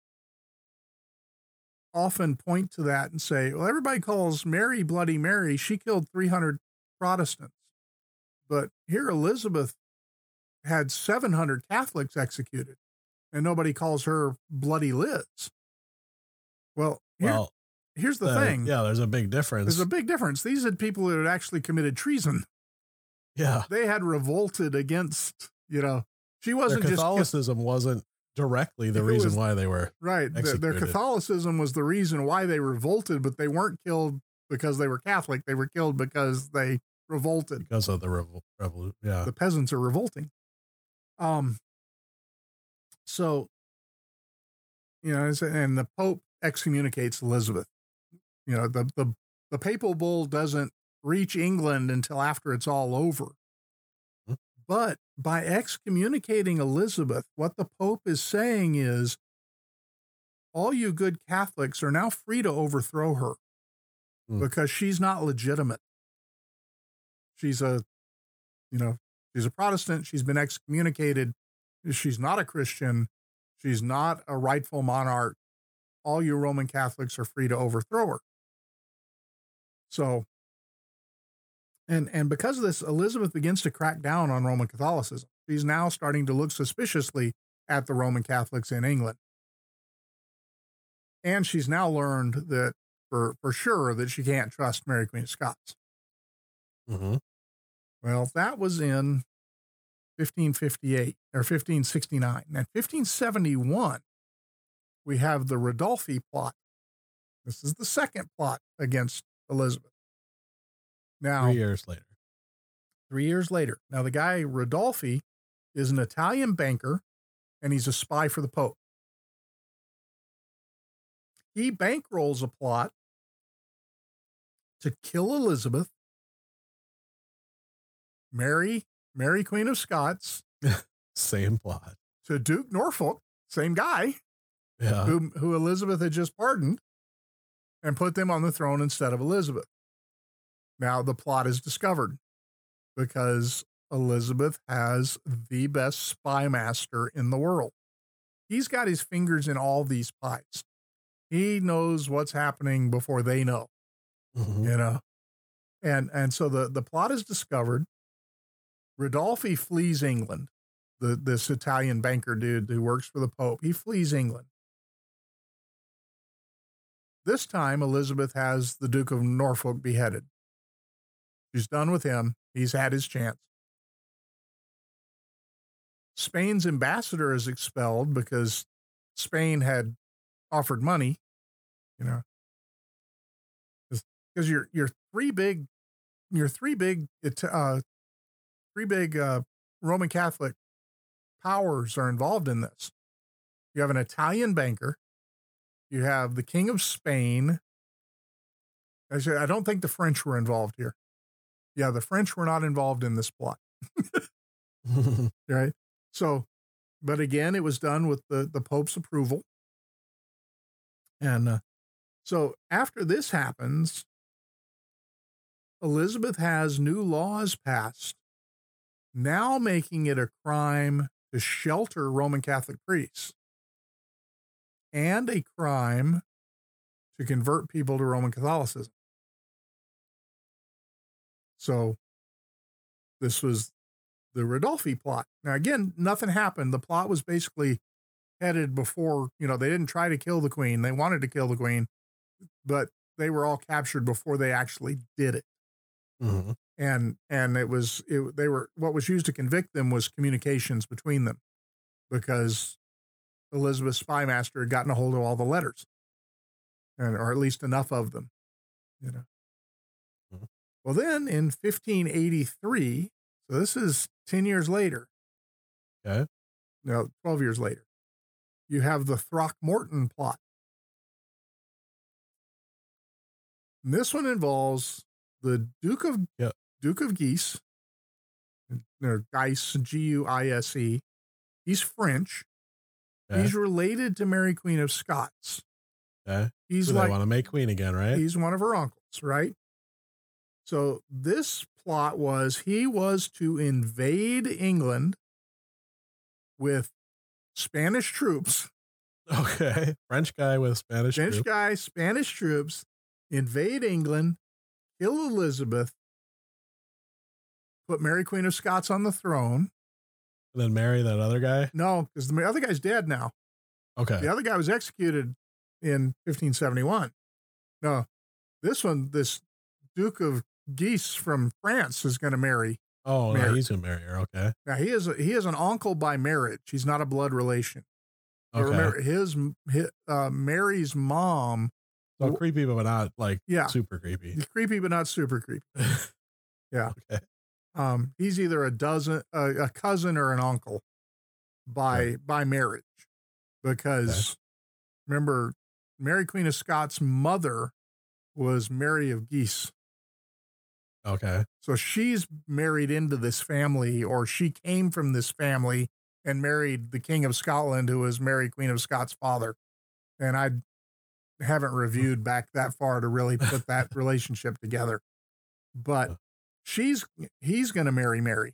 often point to that and say, well, everybody calls Mary Bloody Mary. She killed 300 Protestants. But here, Elizabeth had 700 Catholics executed, and nobody calls her Bloody Liz. Well, here, Well, here's the uh, thing. Yeah, there's a big difference. There's a big difference. These are people that had actually committed treason. yeah. They had revolted against, you know, she wasn't just Catholicism wasn't directly the reason was- why they were. right. Their, their. Catholicism was the reason why they revolted, but they weren't killed because they were Catholic. They were killed because they revolted. because of the revol- revolution. Yeah. The peasants are revolting. Um. So, you know, and the Pope excommunicates Elizabeth. You know, the the the papal bull doesn't reach England until after it's all over. Hmm. But by excommunicating Elizabeth, what the Pope is saying is all you good Catholics are now free to overthrow her Hmm. because she's not legitimate. She's a, you know, she's a Protestant. She's been excommunicated. She's not a Christian. She's not a rightful monarch. All you Roman Catholics are free to overthrow her. So, and and because of this, Elizabeth begins to crack down on Roman Catholicism. She's now starting to look suspiciously at the Roman Catholics in England. And she's now learned that for, for sure that she can't trust Mary Queen of Scots. hmm Well, that was in 1558 or 1569. And 1571, we have the Ridolfi plot. This is the second plot against Elizabeth. Now, Three years later. three years later. Now, the guy, Ridolfi, is an Italian banker and he's a spy for the Pope. He bankrolls a plot to kill Elizabeth, Mary, Mary Queen of Scots Same plot. to Duke Norfolk, same guy Yeah. who, who Elizabeth had just pardoned, and put them on the throne instead of Elizabeth. Now the plot is discovered because Elizabeth has the best spy master in the world. He's got his fingers in all these pies. He knows what's happening before they know, Mhm. you know. And and so the the plot is discovered. Ridolfi flees England. The this Italian banker dude who works for the Pope, he flees England. This time Elizabeth has the Duke of Norfolk beheaded. She's done with him. He's had his chance. Spain's ambassador is expelled because Spain had offered money, you know, because your your three big, your three big, uh, three big uh, Roman Catholic powers are involved in this. You have an Italian banker, you have the King of Spain. Actually, I don't think the French were involved here. Yeah, the French were not involved in this plot right? So, but again, it was done with the the Pope's approval, and uh, so after this happens, Elizabeth has new laws passed, now making it a crime to shelter Roman Catholic priests, and a crime to convert people to Roman Catholicism. So, this was the Ridolfi plot. Now, again, nothing happened. The plot was basically headed before, you know, they didn't try to kill the queen. They wanted to kill the queen, but they were all captured before they actually did it. Mhm. And and it was it, they were what was used to convict them was communications between them, because Elizabeth's spy master had gotten a hold of all the letters, and or at least enough of them, you know. Well, then in 1583, so this is 10 years later. Okay. No, 12 years later. You have the Throckmorton plot. And this one involves the Duke of. Duke of Guise, or Guise, G U I S E. He's French. Okay. He's related to Mary Queen of Scots. okay. He's So like want to make queen again, right? He's one of her uncles, right? So this plot was he was to invade England with Spanish troops, Okay. French guy with Spanish. French guy, Spanish troops, invade England, kill Elizabeth, put Mary Queen of Scots on the throne. And then marry that other guy. No, because the other guy's dead now. Okay. The other guy was executed in 1571. No, this one, this Duke of Guise from France is going to marry. Oh, no, Mary. he's gonna marry her. Okay. Now he is a, he is an uncle by marriage. He's not a blood relation. But Okay. Remember his, his uh, Mary's mom. so creepy, but not like Yeah, super creepy. creepy but not super creepy. Yeah. Okay. Um, he's either a dozen a, a cousin or an uncle by Okay. by marriage, because remember Mary Queen of Scots' mother was Mary of Guise. Okay. So she's married into this family, or she came from this family and married the King of Scotland, who was Mary Queen of Scots' father. And I haven't hmm. reviewed back that far to really put that relationship together. But she's he's going to marry Mary.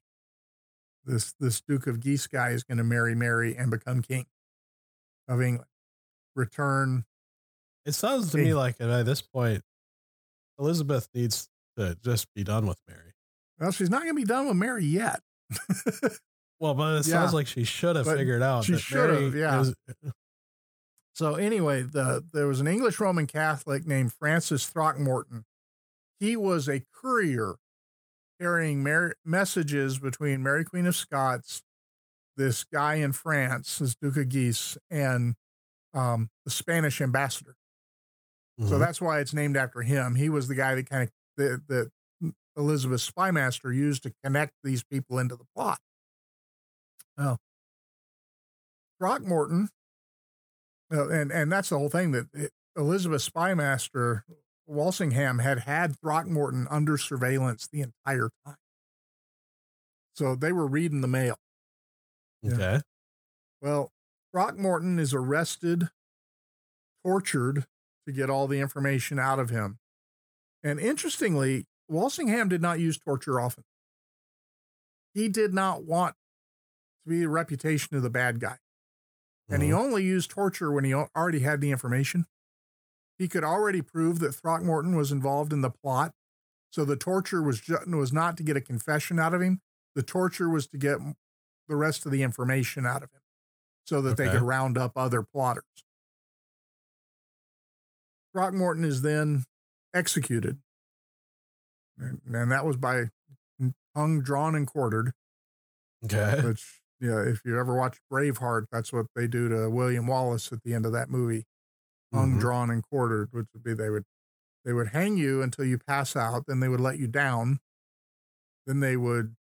This this Duke of Guise guy is going to marry Mary and become king of England. Return. It sounds to me like at this point, Elizabeth needs to just be done with Mary. Well, she's not going to be done with Mary yet. Well, but it Yeah. sounds like she should have But figured out. she should have, yeah. is- So anyway, the there was an English Roman Catholic named Francis Throckmorton. He was a courier carrying Mary, messages between Mary Queen of Scots, this guy in France, this Duke of Guise, and um, the Spanish ambassador. So Mhm. that's why it's named after him. He was the guy that kind of that, that Elizabeth's spy master used to connect these people into the plot. Oh, Throckmorton, uh, and and that's the whole thing that it, Elizabeth's spy master Walsingham had had Throckmorton under surveillance the entire time. So they were reading the mail. Yeah. Okay. Well, Throckmorton is arrested, tortured to get all the information out of him. And interestingly, Walsingham did not use torture often. He did not want to be the reputation of the bad guy. And he Mhm. only used torture when he already had the information. He could already prove that Throckmorton was involved in the plot. So the torture was ju- was not to get a confession out of him. The torture was to get the rest of the information out of him so that they could round up other plotters. Throckmorton is then executed. And, and that was by hung, drawn, and quartered Okay. which yeah, if you ever watch Braveheart, that's what they do to William Wallace at the end of that movie, hung, Mhm. drawn, and quartered, which would be they would they would hang you until you pass out, then they would let you down, then they would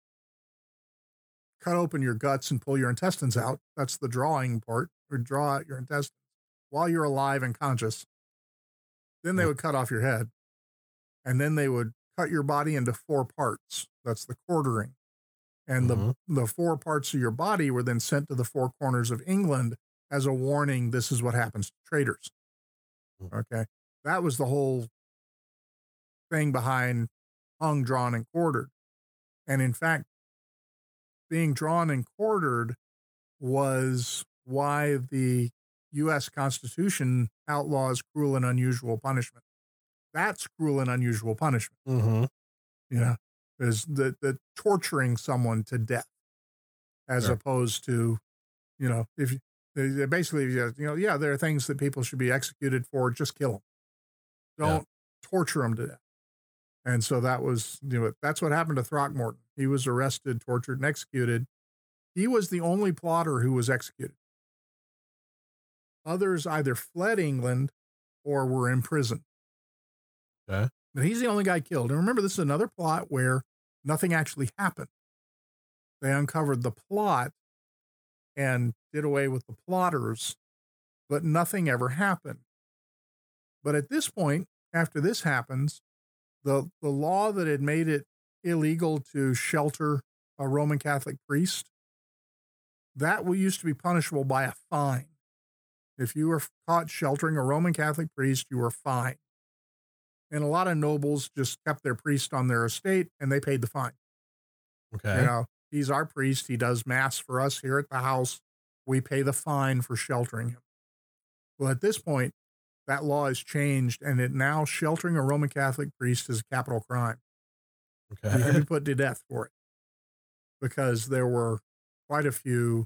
cut open your guts and pull your intestines out. That's the drawing part, or draw out your intestines while you're alive and conscious. Then they would cut off your head, and then they would cut your body into four parts. That's the quartering and Mhm. the the four parts of your body were then sent to the four corners of England as a warning this is what happens to traitors Mm. okay that was the whole thing behind hung drawn and quartered and in fact being drawn and quartered was why the US Constitution outlaws cruel and unusual punishment that's cruel and unusual punishment Mhm. you know, is the the torturing someone to death, as Sure. opposed to, you know, if you- basically, you know, yeah, there are things that people should be executed for. Just kill them. Don't torture them to death. And so that was, you know, that's what happened to Throckmorton. He was arrested, tortured, and executed. He was the only plotter who was executed. Others either fled England or were imprisoned. Okay. But he's the only guy killed. And remember, this is another plot where nothing actually happened. They uncovered the plot and did away with the plotters, but nothing ever happened. But at this point, after this happens, the, the law that had made it illegal to shelter a Roman Catholic priest, that used to be punishable by a fine. If you were caught sheltering a Roman Catholic priest, you were fined. And a lot of nobles just kept their priest on their estate and they paid the fine. Okay. You know, he's our priest. He does mass for us here at the house. We pay the fine for sheltering him. Well, at this point, that law has changed and it now sheltering a Roman Catholic priest is a capital crime. You can Okay. be put to death for it because there were quite a few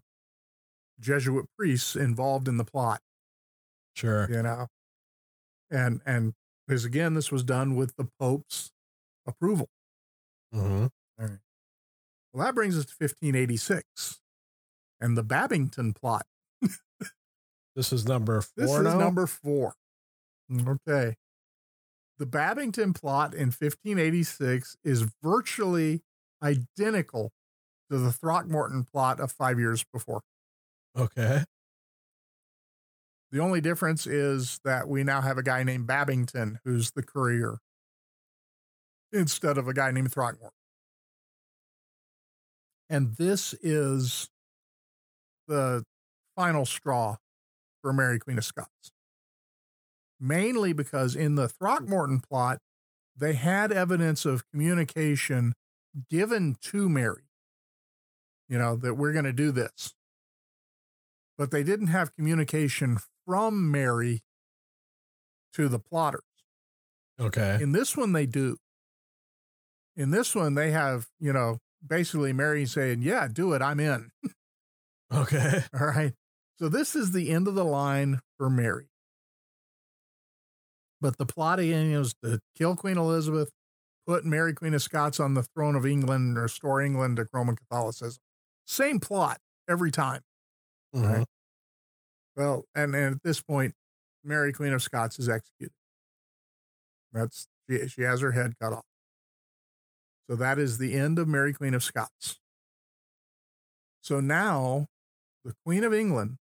Jesuit priests involved in the plot Sure. you know and and because again this was done with the pope's approval. Hmm well that brings us to 1586 and the babington plot. This is number four this is now? number four. Okay. The babington plot in 1586 is virtually identical to the throckmorton plot of five years before. Okay. The only difference is that we now have a guy named Babington who's the courier instead of a guy named Throckmorton. And this is the final straw for Mary Queen of Scots. Mainly because in the Throckmorton plot, they had evidence of communication given to Mary, you know, that we're going to do this but they didn't have communication from Mary to the plotters. Okay. In this one, they do. In this one, they have, you know, basically Mary saying, Yeah, do it. I'm in. Okay. All right. So this is the end of the line for Mary. But the plot again is to kill Queen Elizabeth, put Mary, Queen of Scots, on the throne of England, restore England to Roman Catholicism. Same plot every time. Mhm. Well, and, and at this point, Mary, Queen of Scots, is executed. That's she, she has her head cut off. So that is the end of Mary, Queen of Scots. So now the Queen of England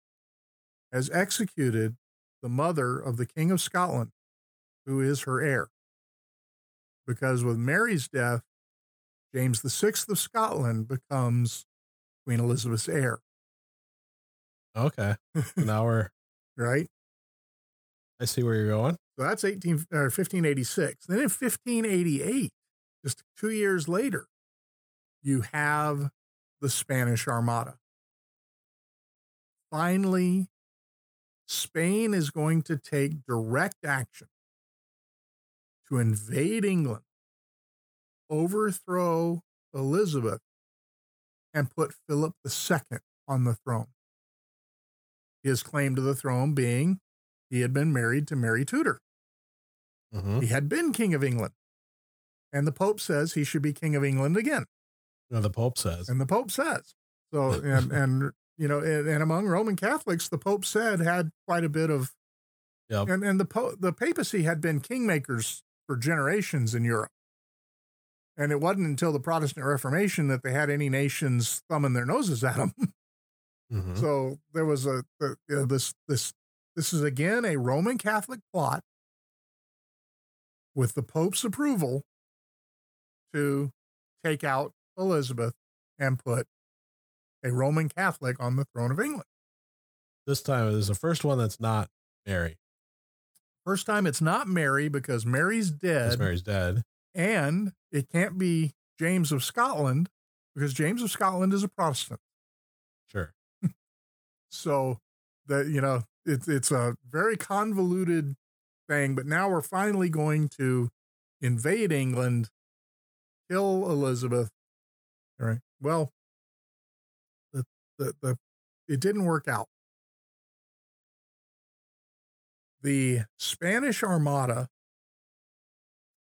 has executed the mother of the King of Scotland, who is her heir. Because with Mary's death, James VI of Scotland becomes Queen Elizabeth's heir. Okay. now we're right. I see where you're going. So that's 18 or 1586. Then in 1588, just two years later, you have the Spanish Armada. Finally, Spain is going to take direct action to invade England, overthrow Elizabeth, and put Philip II on the throne. His claim to the throne being he had been married to Mary Tudor. Mm-hmm. He had been King of England. And the Pope says he should be King of England again. No, the Pope says. And the Pope says. So, and, and you know, and, and, among Roman Catholics, the Pope said had quite a bit of, yep. and, and the, po- the papacy had been kingmakers for generations in Europe. And it wasn't until the Protestant Reformation that they had any nations thumbing their noses at them. mm-hmm. So there was a, a you know, this this this is again a Roman Catholic plot with the Pope's approval to take out Elizabeth and put a Roman Catholic on the throne of England. This time it is the first one that's not Mary. First time it's not Mary because Mary's dead. Mary's dead. And it can't be James of Scotland because James of Scotland is a Protestant. So that, you know, it's it's a very convoluted thing, but now we're finally going to invade England, kill Elizabeth. All right. Well, the the, the it didn't work out. The Spanish Armada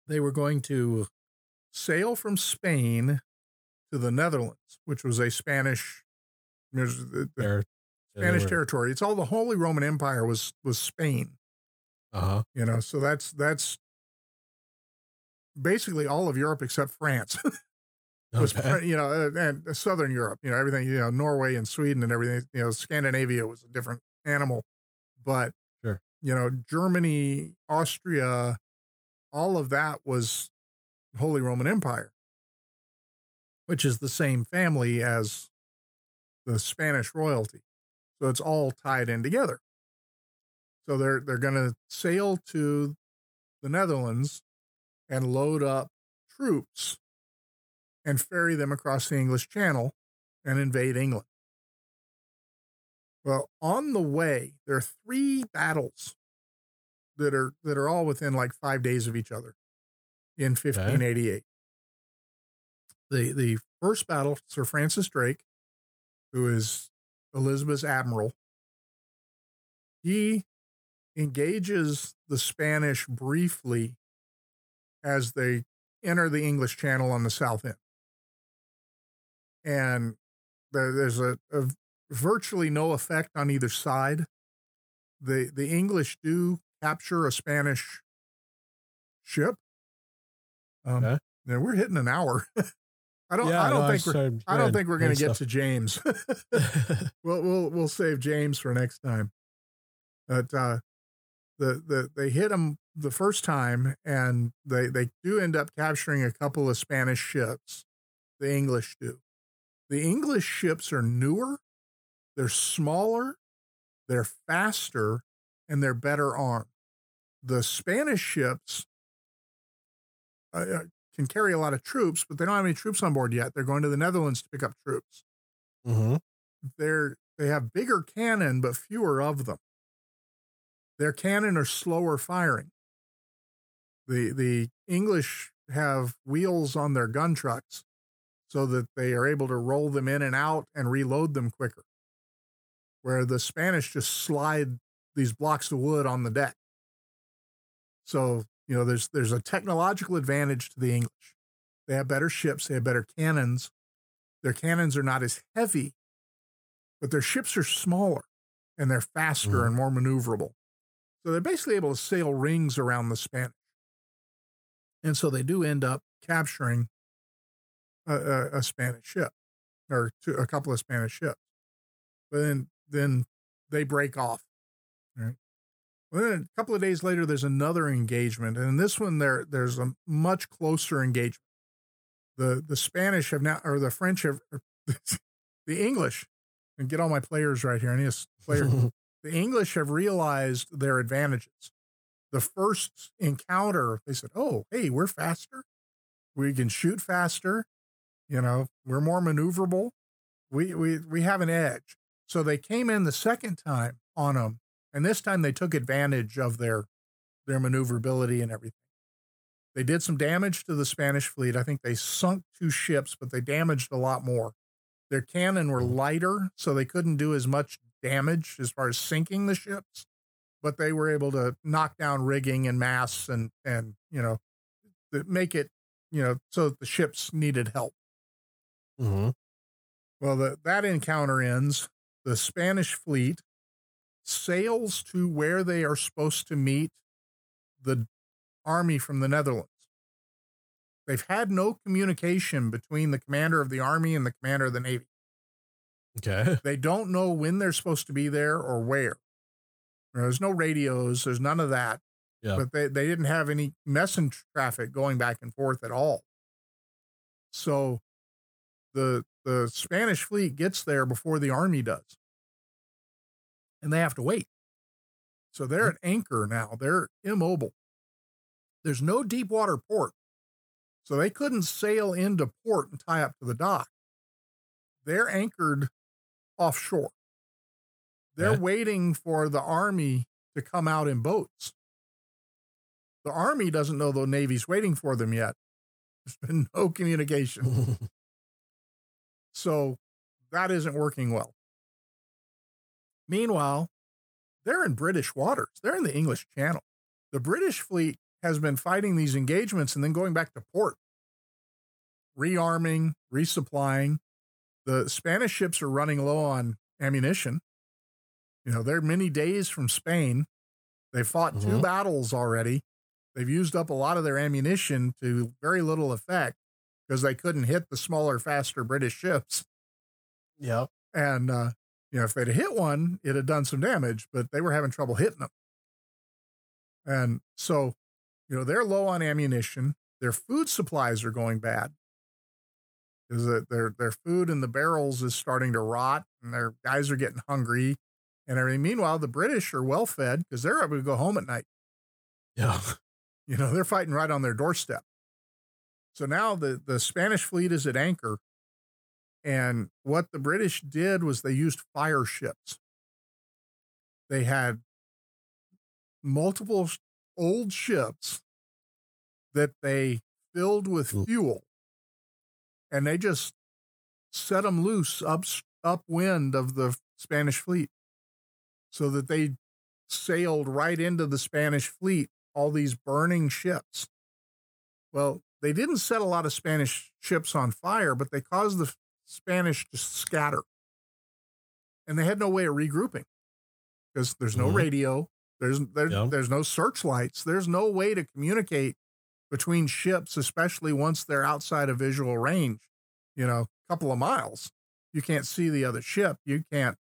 they were going to sail from Spain to the Netherlands, which was a Spanish the, the Spanish territory. It's all the Holy Roman Empire was was Spain. Uh-huh. You know, so that's that's basically all of Europe except France. was okay. you know, and southern Europe, you know, everything, you know, Norway and Sweden and everything, you know, Scandinavia was a different animal. But sure. you know, Germany, Austria, all of that was Holy Roman Empire, which is the same family as the Spanish royalty. So it's all tied in together. So they're they're going to sail to the Netherlands and load up troops and ferry them across the English Channel and invade England. Well, on the way, there are three battles that are that are all within like five days of each other in 1588. Okay. The the first battle, Sir Francis Drake, who is Elizabeth's admiral, he engages the Spanish briefly as they enter the English Channel on the south end. And there's a, a virtually no effect on either side. The the English do capture a Spanish ship. Um, okay. Yeah, we're hitting an hour. I don't. Yeah, I don't no, think we're. I don't think we're going to get to James. we'll we'll we'll save James for next time. But uh, the the they hit them the first time, and they they do end up capturing a couple of Spanish ships. The English do. The English ships are newer, they're smaller, they're faster, and they're better armed. The Spanish ships uh can carry a lot of troops, but they don't have any troops on board yet. They're going to the Netherlands to pick up troops. Mm-hmm. They're they have bigger cannon, but fewer of them. Their cannon are slower firing. The the English have wheels on their gun trucks so that they are able to roll them in and out and reload them quicker. Where the Spanish just slide these blocks of wood on the deck. So you know, there's there's a technological advantage to the English. They have better ships, they have better cannons. Their cannons are not as heavy, but their ships are smaller and they're faster mm. and more maneuverable. So they're basically able to sail rings around the Spanish. And so they do end up capturing a, a, a Spanish ship or two, a couple of Spanish ships. But then then they break off. Right? Then a couple of days later, there's another engagement, and in this one, there there's a much closer engagement. the the Spanish have now, or the French have, er, the English, and get all my players right here. I need a player. the English have realized their advantages. The first encounter, they said, "Oh, hey, we're faster. We can shoot faster. You know, we're more maneuverable. We we we have an edge." So they came in the second time on them, and this time they took advantage of their their maneuverability and everything. They did some damage to the Spanish fleet. I think they sunk two ships, but they damaged a lot more. Their cannon were lighter, so they couldn't do as much damage as far as sinking the ships, but they were able to knock down rigging and masts and and you know make it you know so that the ships needed help. Mm-hmm. Well, the, that encounter ends. The Spanish fleet sails to where they are supposed to meet the army from the Netherlands. They've had no communication between the commander of the army and the commander of the navy. Okay. They don't know when they're supposed to be there or where. There's no radios, there's none of that. Yeah. But they, they didn't have any messenger traffic going back and forth at all. So the the Spanish fleet gets there before the army does. And they have to wait. So they're hmm. at anchor now. They're immobile. There's no deep water port. So they couldn't sail into port and tie up to the dock. They're anchored offshore. They're Okay. waiting for the army to come out in boats. The army doesn't know the Navy's waiting for them yet. There's been no communication. So that isn't working well. Meanwhile, they're in British waters. They're in the English Channel. The British fleet has been fighting these engagements and then going back to port, rearming, resupplying. The Spanish ships are running low on ammunition. You know, they're many days from Spain. They fought two Mhm. battles already. They've used up a lot of their ammunition to very little effect because they couldn't hit the smaller, faster British ships. yep. And, uh, you know, if they'd hit one, it'd have done some damage, but they were having trouble hitting them. And so, you know, they're low on ammunition. Their food supplies are going bad because their, their food in the barrels is starting to rot and their guys are getting hungry and everything. Meanwhile, the British are well fed because they're able to go home at night. Yeah. You know, they're fighting right on their doorstep. So now the, the Spanish fleet is at anchor. And what the British did was they used fire ships. They had multiple old ships that they filled with fuel and they just set them loose up upwind of the Spanish fleet so that they sailed right into the Spanish fleet all these burning ships. Well, they didn't set a lot of Spanish ships on fire, but they caused the Spanish just scatter. And they had no way of regrouping because there's no Mhm. radio, there's there's, Yeah. there's no searchlights, there's no way to communicate between ships, especially once they're outside of visual range, you know, a couple of miles. You can't see the other ship, you can't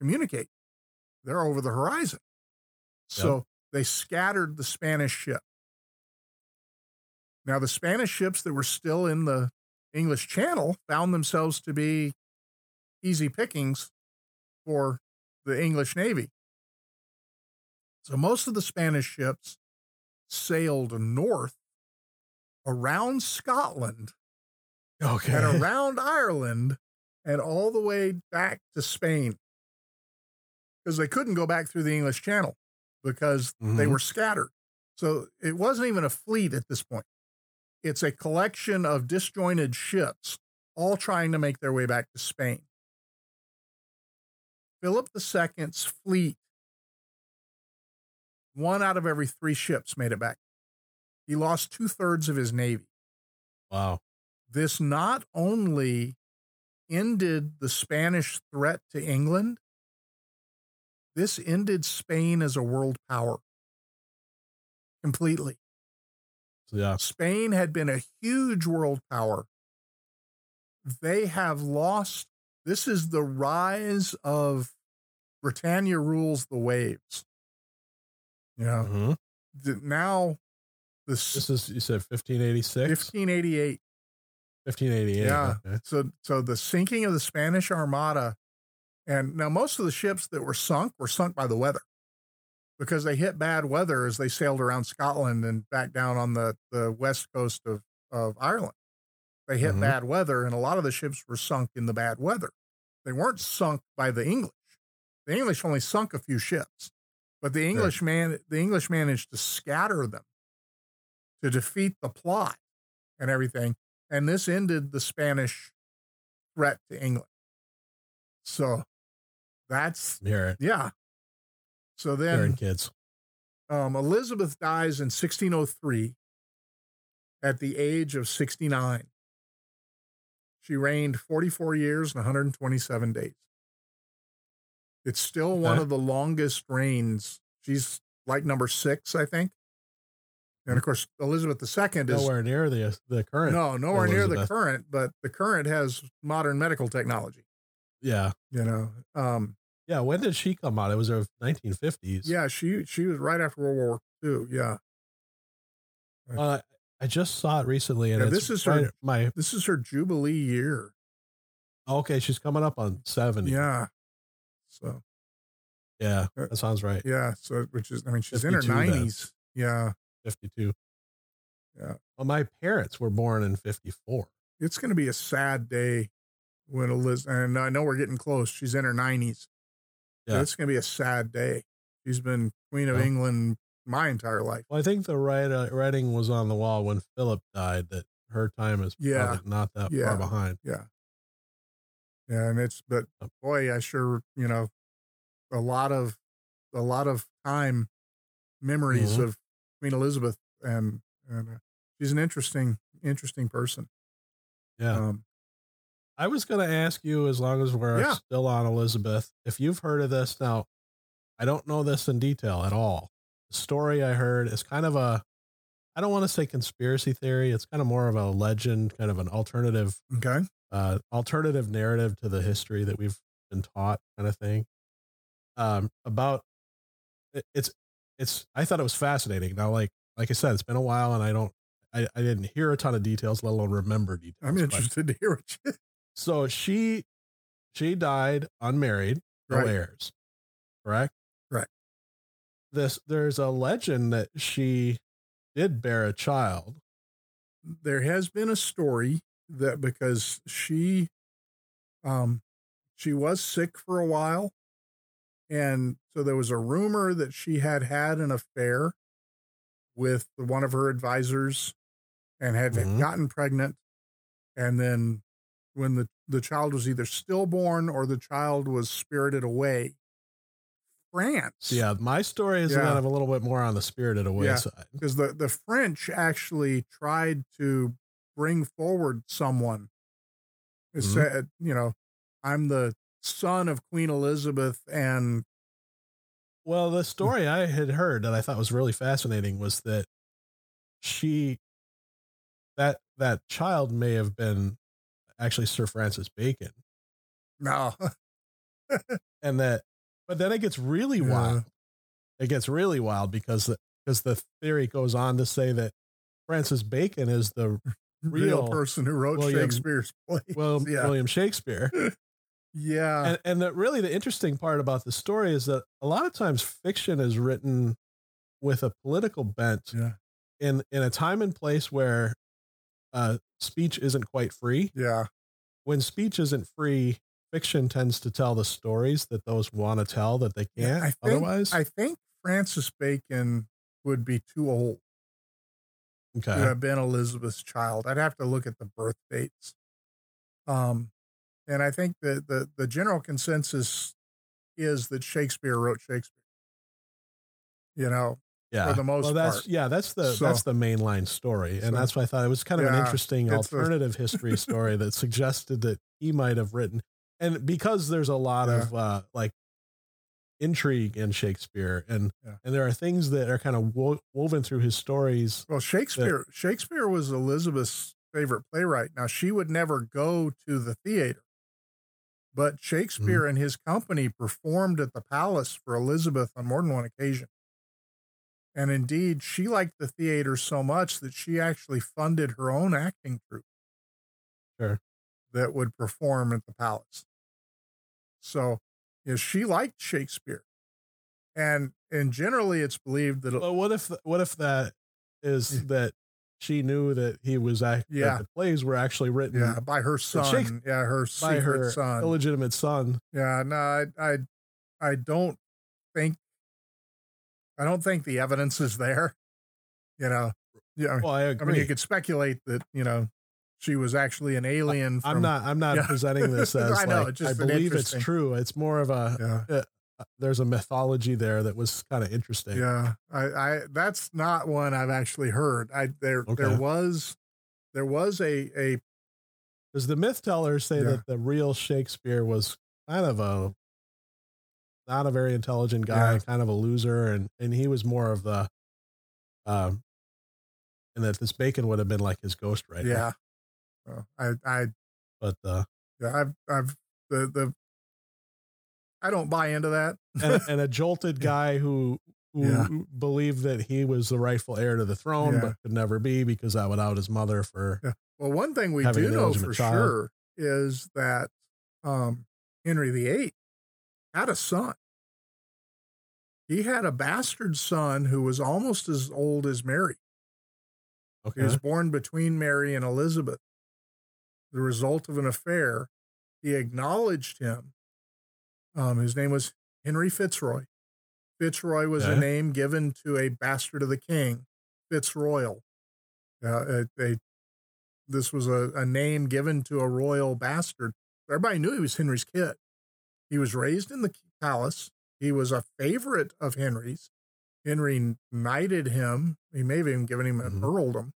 communicate. They're over the horizon. So they scattered the Spanish ship. Now, the Spanish ships that were still in the English Channel found themselves to be easy pickings for the English Navy. So most of the Spanish ships sailed north around Scotland Okay. and around Ireland and all the way back to Spain because they couldn't go back through the English Channel because they Mhm. were scattered. So it wasn't even a fleet at this point. It's a collection of disjointed ships all trying to make their way back to Spain. Philip II's fleet, one out of every three ships made it back. He lost two thirds of his navy wow. this not only ended the Spanish threat to England, this ended Spain as a world power completely. Yeah. Spain had been a huge world power. They have lost. This is the rise of Britannia rules the waves. You know, Mhm. th- now this This is, you said 1586? 1588 1588. Yeah. okay. So, so the sinking of the Spanish Armada, and now most of the ships that were sunk were sunk by the weather because they hit bad weather as they sailed around Scotland and back down on the, the west coast of, of Ireland. They hit Mhm. bad weather, and a lot of the ships were sunk in the bad weather. They weren't sunk by the English. The English only sunk a few ships, but the English man the English managed to scatter them to defeat the plot and everything. And this ended the Spanish threat to England. So that's yeah. So then kids. um, Elizabeth dies in 1603 at the age of 69. She reigned 44 years and 127 days. It's still one of the longest reigns. She's like number six, I think. And of course, Elizabeth II is Nowhere near the the current. no nowhere near the current, but the current has modern medical technology. Yeah, You know, um, yeah. When did she come out? It was her 1950s. yeah, she she was right after World War II. Yeah, Uh, I just saw it recently, and Yeah, this is her- my. this is her jubilee year. Okay, she's coming up on 70. Yeah. So yeah, Uh, that sounds right. yeah, so which is I mean she's in her nineties. Yeah. 52. Yeah. Well, my parents were born in 54. It's gonna be a sad day when Eliz and I know we're getting close. She's in her nineties. Yeah. It's gonna be a sad day. She's been Queen of Yeah. England my entire life. Well, I think the uh, writing was on the wall when Philip died that her time is Yeah. probably not that Yeah. far behind. Yeah. Yeah, and it's but boy, I sure, you know, a lot of a lot of time memories Mhm. of Queen Elizabeth and and uh, she's an interesting interesting person. Yeah. Um I was going to ask you, as long as we're Yeah. still on Elizabeth, if you've heard of this. Now, I don't know this in detail at all. The story I heard is kind of a, I don't want to say conspiracy theory. It's kind of more of a legend, kind of an alternative, okay. uh, alternative narrative to the history that we've been taught, kind of thing. Um, about it, it's, it's. I thought it was fascinating. Now, like, like I said, it's been a while, and I don't, I, I didn't hear a ton of details, let alone remember details. I'm but- interested to hear what you so she she died unmarried, no Right. heirs. Correct? Correct. This there's a legend that she did bear a child. there has been a story that because she um she was sick for a while and so there was a rumor that she had had an affair with one of her advisors and had Mhm. gotten pregnant and then when the the child was either stillborn or the child was spirited away France yeah, my story is Yeah. kind of a little bit more on the spirited away Yeah. side. because the, the French actually tried to bring forward someone who Mhm. said, you know, I'm the son of Queen Elizabeth, and Well, the story I had heard that I thought was really fascinating was that she that that child may have been actually Sir Francis Bacon. no, and that but then it gets really Yeah. wild it gets really wild because the, because the theory goes on to say that francis bacon is the real, Real person who wrote William- Shakespeare's play. well, yeah, william shakespeare yeah, and, and the, really the interesting part about the story is that a lot of times fiction is written with a political bent yeah, in in a time and place where uh, speech isn't quite free yeah, when speech isn't free fiction tends to tell the stories that those want to tell that they can't I think, otherwise I think Francis Bacon would be too old okay to have been Elizabeth's child. I'd have to look at the birth dates. Um, and I think that the, the general consensus is that Shakespeare wrote Shakespeare. You know, yeah the most well that's part. yeah that's the So- that's the mainline story and So- that's why i thought it was kind of an interesting it's a- alternative history story that suggested that he might have written and because there's a lot of uh like intrigue in shakespeare and Yeah. and there are things that are kind of wo- woven through his stories well, Shakespeare Shakespeare was Elizabeth's favorite playwright. Now she would never go to the theater, but Shakespeare Mm-hmm. and his company performed at the palace for Elizabeth on more than one occasion. And indeed, she liked the theater so much that she actually funded her own acting troupe. Sure. that would perform at the palace. So, you know, she liked Shakespeare, and and generally it's believed that But what if what if that is that she knew that he was act Yeah. that the plays were actually written yeah by her son, yeah her by secret her son, illegitimate son. Yeah, no, I, I, I don't think, I don't think the evidence is there. You know, yeah. Well, I I mean, you could speculate that you know she was actually an alien. I'm not. I'm not Yeah. presenting this as I know, like I believe it's true. It's more of a Yeah, uh, uh, there's a mythology there that was kind of interesting. yeah. I, I, that's not one I've actually heard. I there, there was, there was a a Because the myth tellers say Yeah. that the real Shakespeare was kind of a not a very intelligent guy, Yeah. kind of a loser, and and he was more of the um, and that this Bacon would have been like his ghostwriter. yeah. So I, I, but uh, yeah, I've, I've the the. I don't buy into that. and, and a jolted guy who who Yeah. believed that he was the rightful heir to the throne, Yeah. but could never be because that would out his mother for Yeah. Well, one thing we do know for child. sure is that um, Henry VIII had a son. He had a bastard son who was almost as old as Mary. He was born between Mary and Elizabeth. The result of an affair, he acknowledged him. Um, his name was Henry Fitzroy. Fitzroy was a name given to a bastard of the king, Fitzroyal. Uh, a, this was a, a name given to a royal bastard. Everybody knew he was Henry's kid. He was raised in the palace. He was a favorite of Henry's. Henry knighted him. He may have even given him an Mhm. earldom.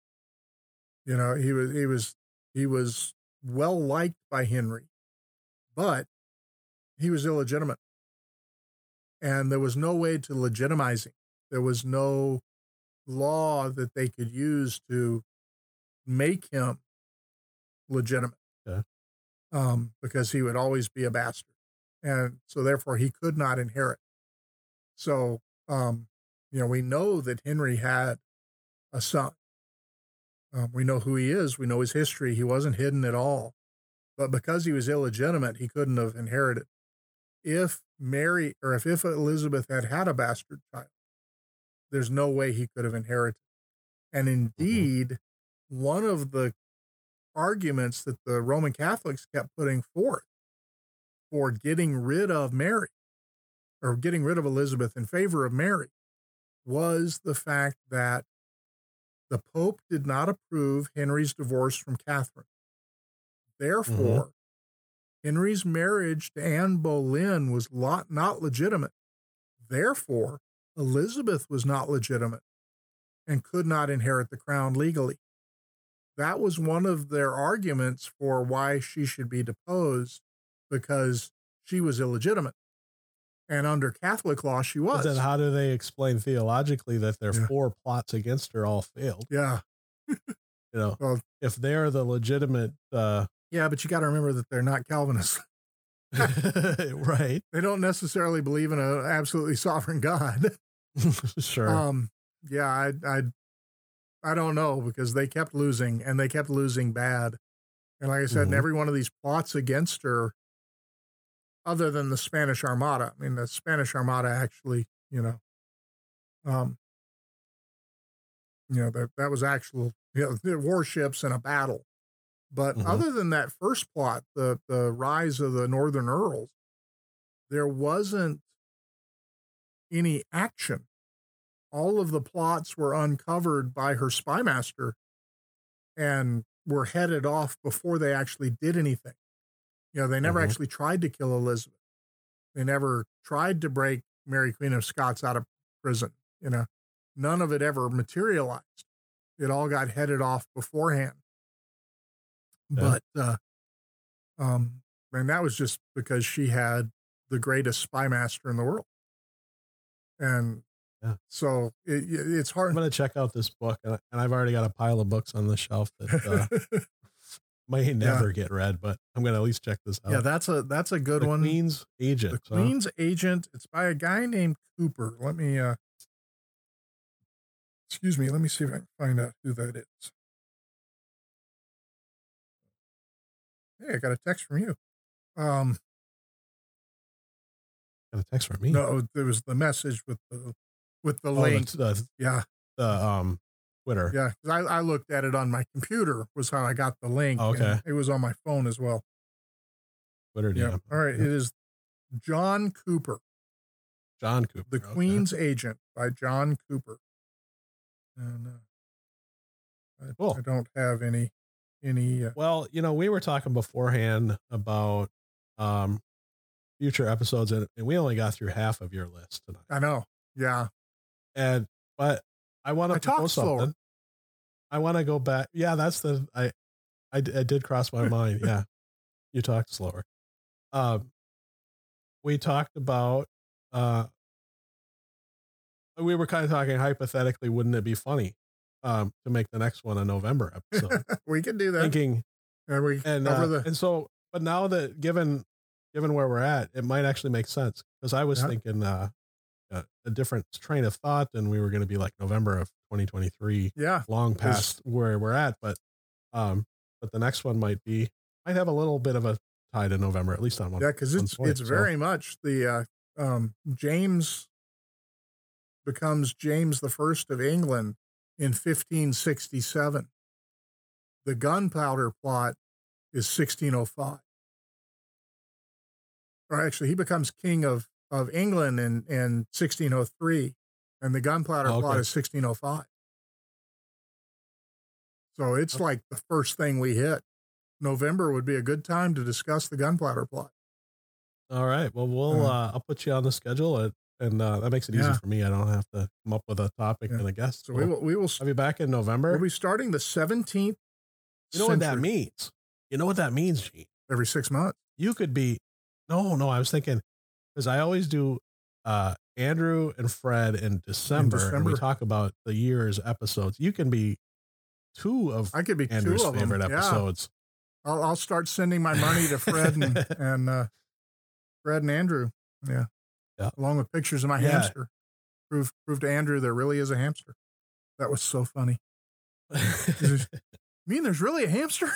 You know, he was he was he was well liked by Henry, but he was illegitimate, and there was no way to legitimize him. There was no law that they could use to make him legitimate, Okay. um, because he would always be a bastard, and so therefore he could not inherit. So, um, you know, we know that Henry had a son. Um, we know who he is. We know his history. He wasn't hidden at all. But because he was illegitimate, he couldn't have inherited. If Mary or if, if Elizabeth had had a bastard child, there's no way he could have inherited. And indeed, one of the arguments that the Roman Catholics kept putting forth for getting rid of Mary or getting rid of Elizabeth in favor of Mary was the fact that the Pope did not approve Henry's divorce from Catherine. Mm-hmm. Therefore, Henry's marriage to Anne Boleyn was lot, not legitimate. Therefore, Elizabeth was not legitimate and could not inherit the crown legally. That was one of their arguments for why she should be deposed because she was illegitimate. And under Catholic law, she But was. then how do they explain theologically that their Yeah. four plots against her all failed? yeah. You know, Well- if they're the legitimate, uh, Yeah, but you got to remember that they're not Calvinists. right? They don't necessarily believe in an absolutely sovereign God. sure. Um, yeah, I, I, I don't know because they kept losing and they kept losing bad. And like I said, in Mhm. every one of these plots against her, other than the Spanish Armada, I mean, the Spanish Armada actually, you know, um, you know, that, that was actual, you know, warships in a battle. But Mhm. other than that first plot, the, the rise of the Northern Earls, there wasn't any action. All of the plots were uncovered by her spy master and were headed off before they actually did anything. You know, they never Mhm. actually tried to kill Elizabeth. They never tried to break Mary Queen of Scots out of prison. You know, none of it ever materialized. It all got headed off beforehand. Yeah. But, uh, um, and that was just because she had the greatest spy master in the world. And Yeah. so it, it's hard. I'm going to check out this book, and and I've already got a pile of books on the shelf that uh, may never get read, but I'm to at least check this out. yeah, that's a that's a good the one. Queen's Agent. the huh? Queen's Agent. It's by a guy named Cooper. Let me uh excuse me, let me see if I can find out who that is. Hey, I got a text from you. Um, Got a text from me. no, there was the message with the with the Oh, link. the, the, yeah, the um Twitter. yeah. I, I looked at it on my computer. Was how I got the link. Oh, okay. it was on my phone as well. Twitter Yeah. All right. It is John Cooper, John Cooper. The okay. Queen's Agent by John Cooper. And uh, I, Cool. I don't have any any. Uh, Well, you know, we were talking beforehand about um future episodes, and, and we only got through half of your list tonight. I know. Yeah. And but I want to talk slower. I want to go back. Yeah, that's the i, i did cross my mind. Yeah, you talked slower. Um, we talked about uh, we were kind of talking hypothetically. Wouldn't it be funny um to make the next one a November episode? we can do that. Thinking and we and uh, the. and so but now that given given where we're at it might actually make sense because i was Yeah. thinking uh, uh a different train of thought and we were going to be like november of 2023 yeah. long past where we're at but um but the next one might be might have a little bit of a tie to november at least on one Yeah, because it's point, it's so- very much the uh, um, James becomes James the First of England in 1567. The gunpowder plot is 1605. Or actually, he becomes king of of England in in 1603, and the gunpowder Oh, plot is 1605. So it's like the first thing we hit. November would be a good time to discuss the gunpowder plot. all right well we'll Uh, i'll put you on the schedule and, and uh that makes it easy for me i don't have to come up with a topic Yeah. and a guest So we will we will i'll be back in november we'll be starting the 17th. you know what that means you know what that means Gene? Every six months. you could be no no i was thinking because i always do uh andrew and fred in december, and we talk about the year's episodes you can be two of I could be andrew's two of favorite them. Yeah. episodes I'll, I'll start sending my money to Fred and and uh, Fred and Andrew. Yeah. Yeah. Along with pictures of my Yeah. hamster. Prove prove to Andrew there really is a hamster. That was so funny. You mean there's really a hamster?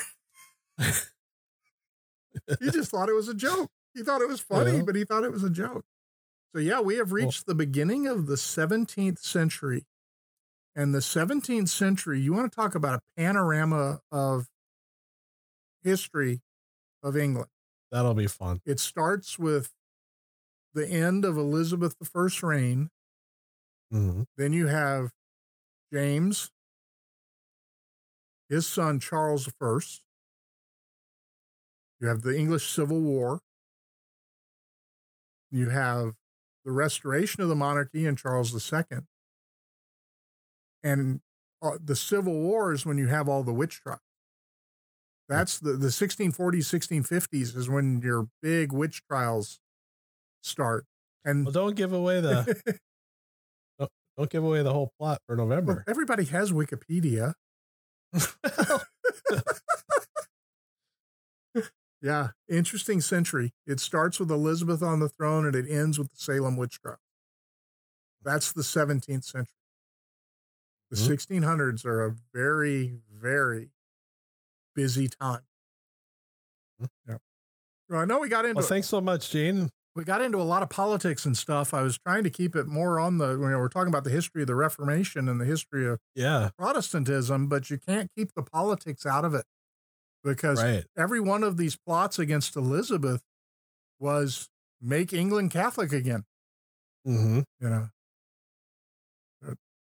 he just thought it was a joke. He thought it was funny, Yeah. but he thought it was a joke. So yeah, we have reached the beginning of the 17th century. And the 17th century, you want to talk about a panorama of history of England. that'll be fun It starts with the end of Elizabeth I's reign. Mhm. Then you have James, his son Charles I. You have the English Civil War. You have the restoration of the monarchy in Charles II. And uh, the Civil War is when you have all the witch trials. That's the, the 1640s, 1650s is when your big witch trials start. And well don't give away the don't give away the whole plot for Well, november everybody has Wikipedia. Yeah, interesting century. It starts with Elizabeth on the throne and it ends with the Salem witch trial. That's the 17th century. The Mhm. 1600s are a very, very busy time. Mhm. Yeah. Well, I know we got into well thanks so much gene we got into a lot of politics and stuff. I was trying to keep it more on the you know we're talking about the history of the Reformation and the history of yeah Protestantism, but you can't keep the politics out of it because right every one of these plots against Elizabeth was make England Catholic again. hmm You know,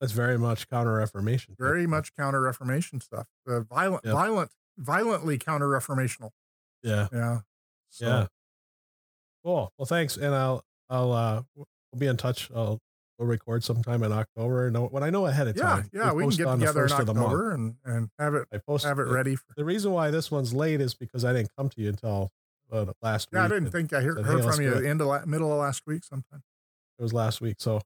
that's very much counter reformation very much counter Reformation stuff. Uh, violent, Yep. violent, violently counter Reformational. yeah Yeah. So, Yeah. Cool. Well, thanks, and I'll I'll uh we'll be in touch. I'll we'll record sometime in October. No, when I know ahead of time. Yeah. yeah, We, can post get on the together in first of the month. October and, and have it I post have it ready for. The reason why this one's late is because I didn't come to you until uh, last Yeah, I didn't think I heard, said, heard "Hey, from you at the end of la- middle of last week sometime. It was last week. So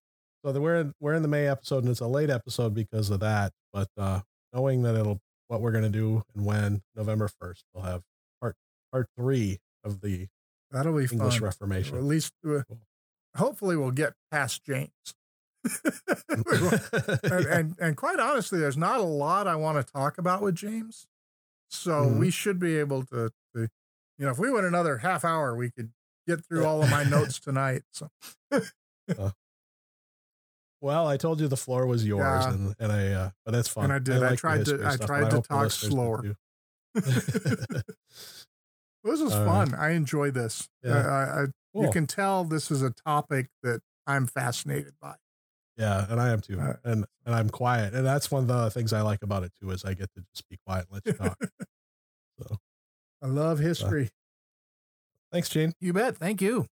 so the, we're in we're in the May episode, and it's a late episode because of that. But uh knowing that it'll what we're gonna do and when November first, we'll have part part three of the That'll be English fun. Reformation. Or at least, uh, Cool. hopefully, we'll get past James. and, and and quite honestly, there's not a lot I want to talk about with James, so Mhm. we should be able to, to You know, if we went another half hour, we could get through all of my notes tonight. So. Uh, well, I told you the floor was yours, Yeah. and, and I, uh, but that's fun. And I did. I the tried to- I tried to the talk slower. This was All fun. I enjoy this. Yeah. I, I, I- You can tell this is a topic that I'm fascinated by. Yeah, and I am too, Uh, and and I'm quiet, and that's one of the things I like about it too is I get to just be quiet and let you talk. so, I love history. thanks, Gene. you bet. Thank you.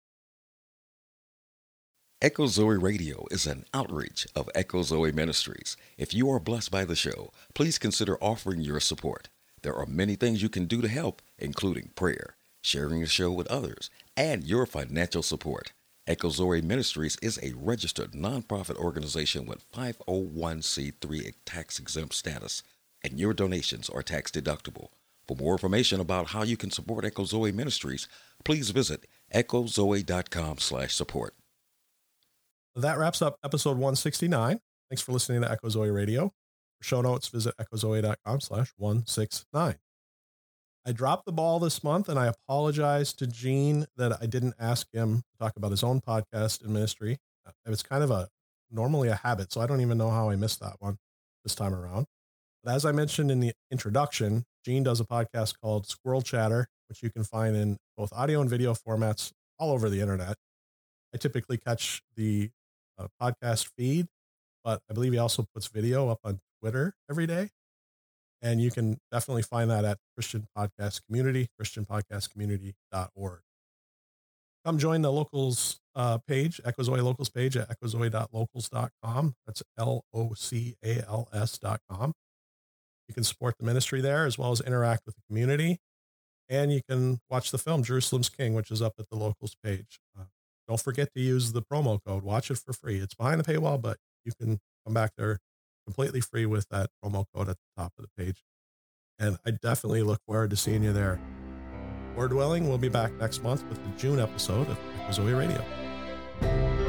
Echo Zoe Radio is an outreach of Echo Zoe Ministries. If you are blessed by the show, please consider offering your support. There are many things you can do to help, including prayer, sharing the show with others, and your financial support. Echo Zoe Ministries is a registered nonprofit organization with 501c3 tax exempt status, and your donations are tax deductible. For more information about how you can support Echo Zoe Ministries, please visit echozoe.com/support. That wraps up episode 169. Thanks for listening to Echo Zoe Radio. For show notes, visit echozoe.com slash 169. I dropped the ball this month and I apologize to Gene that I didn't ask him to talk about his own podcast and ministry. Uh, It's kind of a normally a habit, so I don't even know how I missed that one this time around. But as I mentioned in the introduction, Gene does a podcast called Squirrel Chatter, which you can find in both audio and video formats all over the internet. I typically catch the uh, podcast feed, but I believe he also puts video up on Twitter every day. And you can definitely find that at Christian Podcast Community, christianpodcastcommunity.org. Come join the locals uh, page, Echozoe locals page at echozoe.locals.com. That's L O C A L S.com. You can support the ministry there as well as interact with the community. And you can watch the film Jerusalem's King, which is up at the locals page. Uh, don't forget to use the promo code. Watch it for free. It's behind the paywall, but you can come back there completely free with that promo code at the top of the page. And I definitely look forward to seeing you there. Word Dwelling we'll be back next month with the June episode of Echozoe Radio.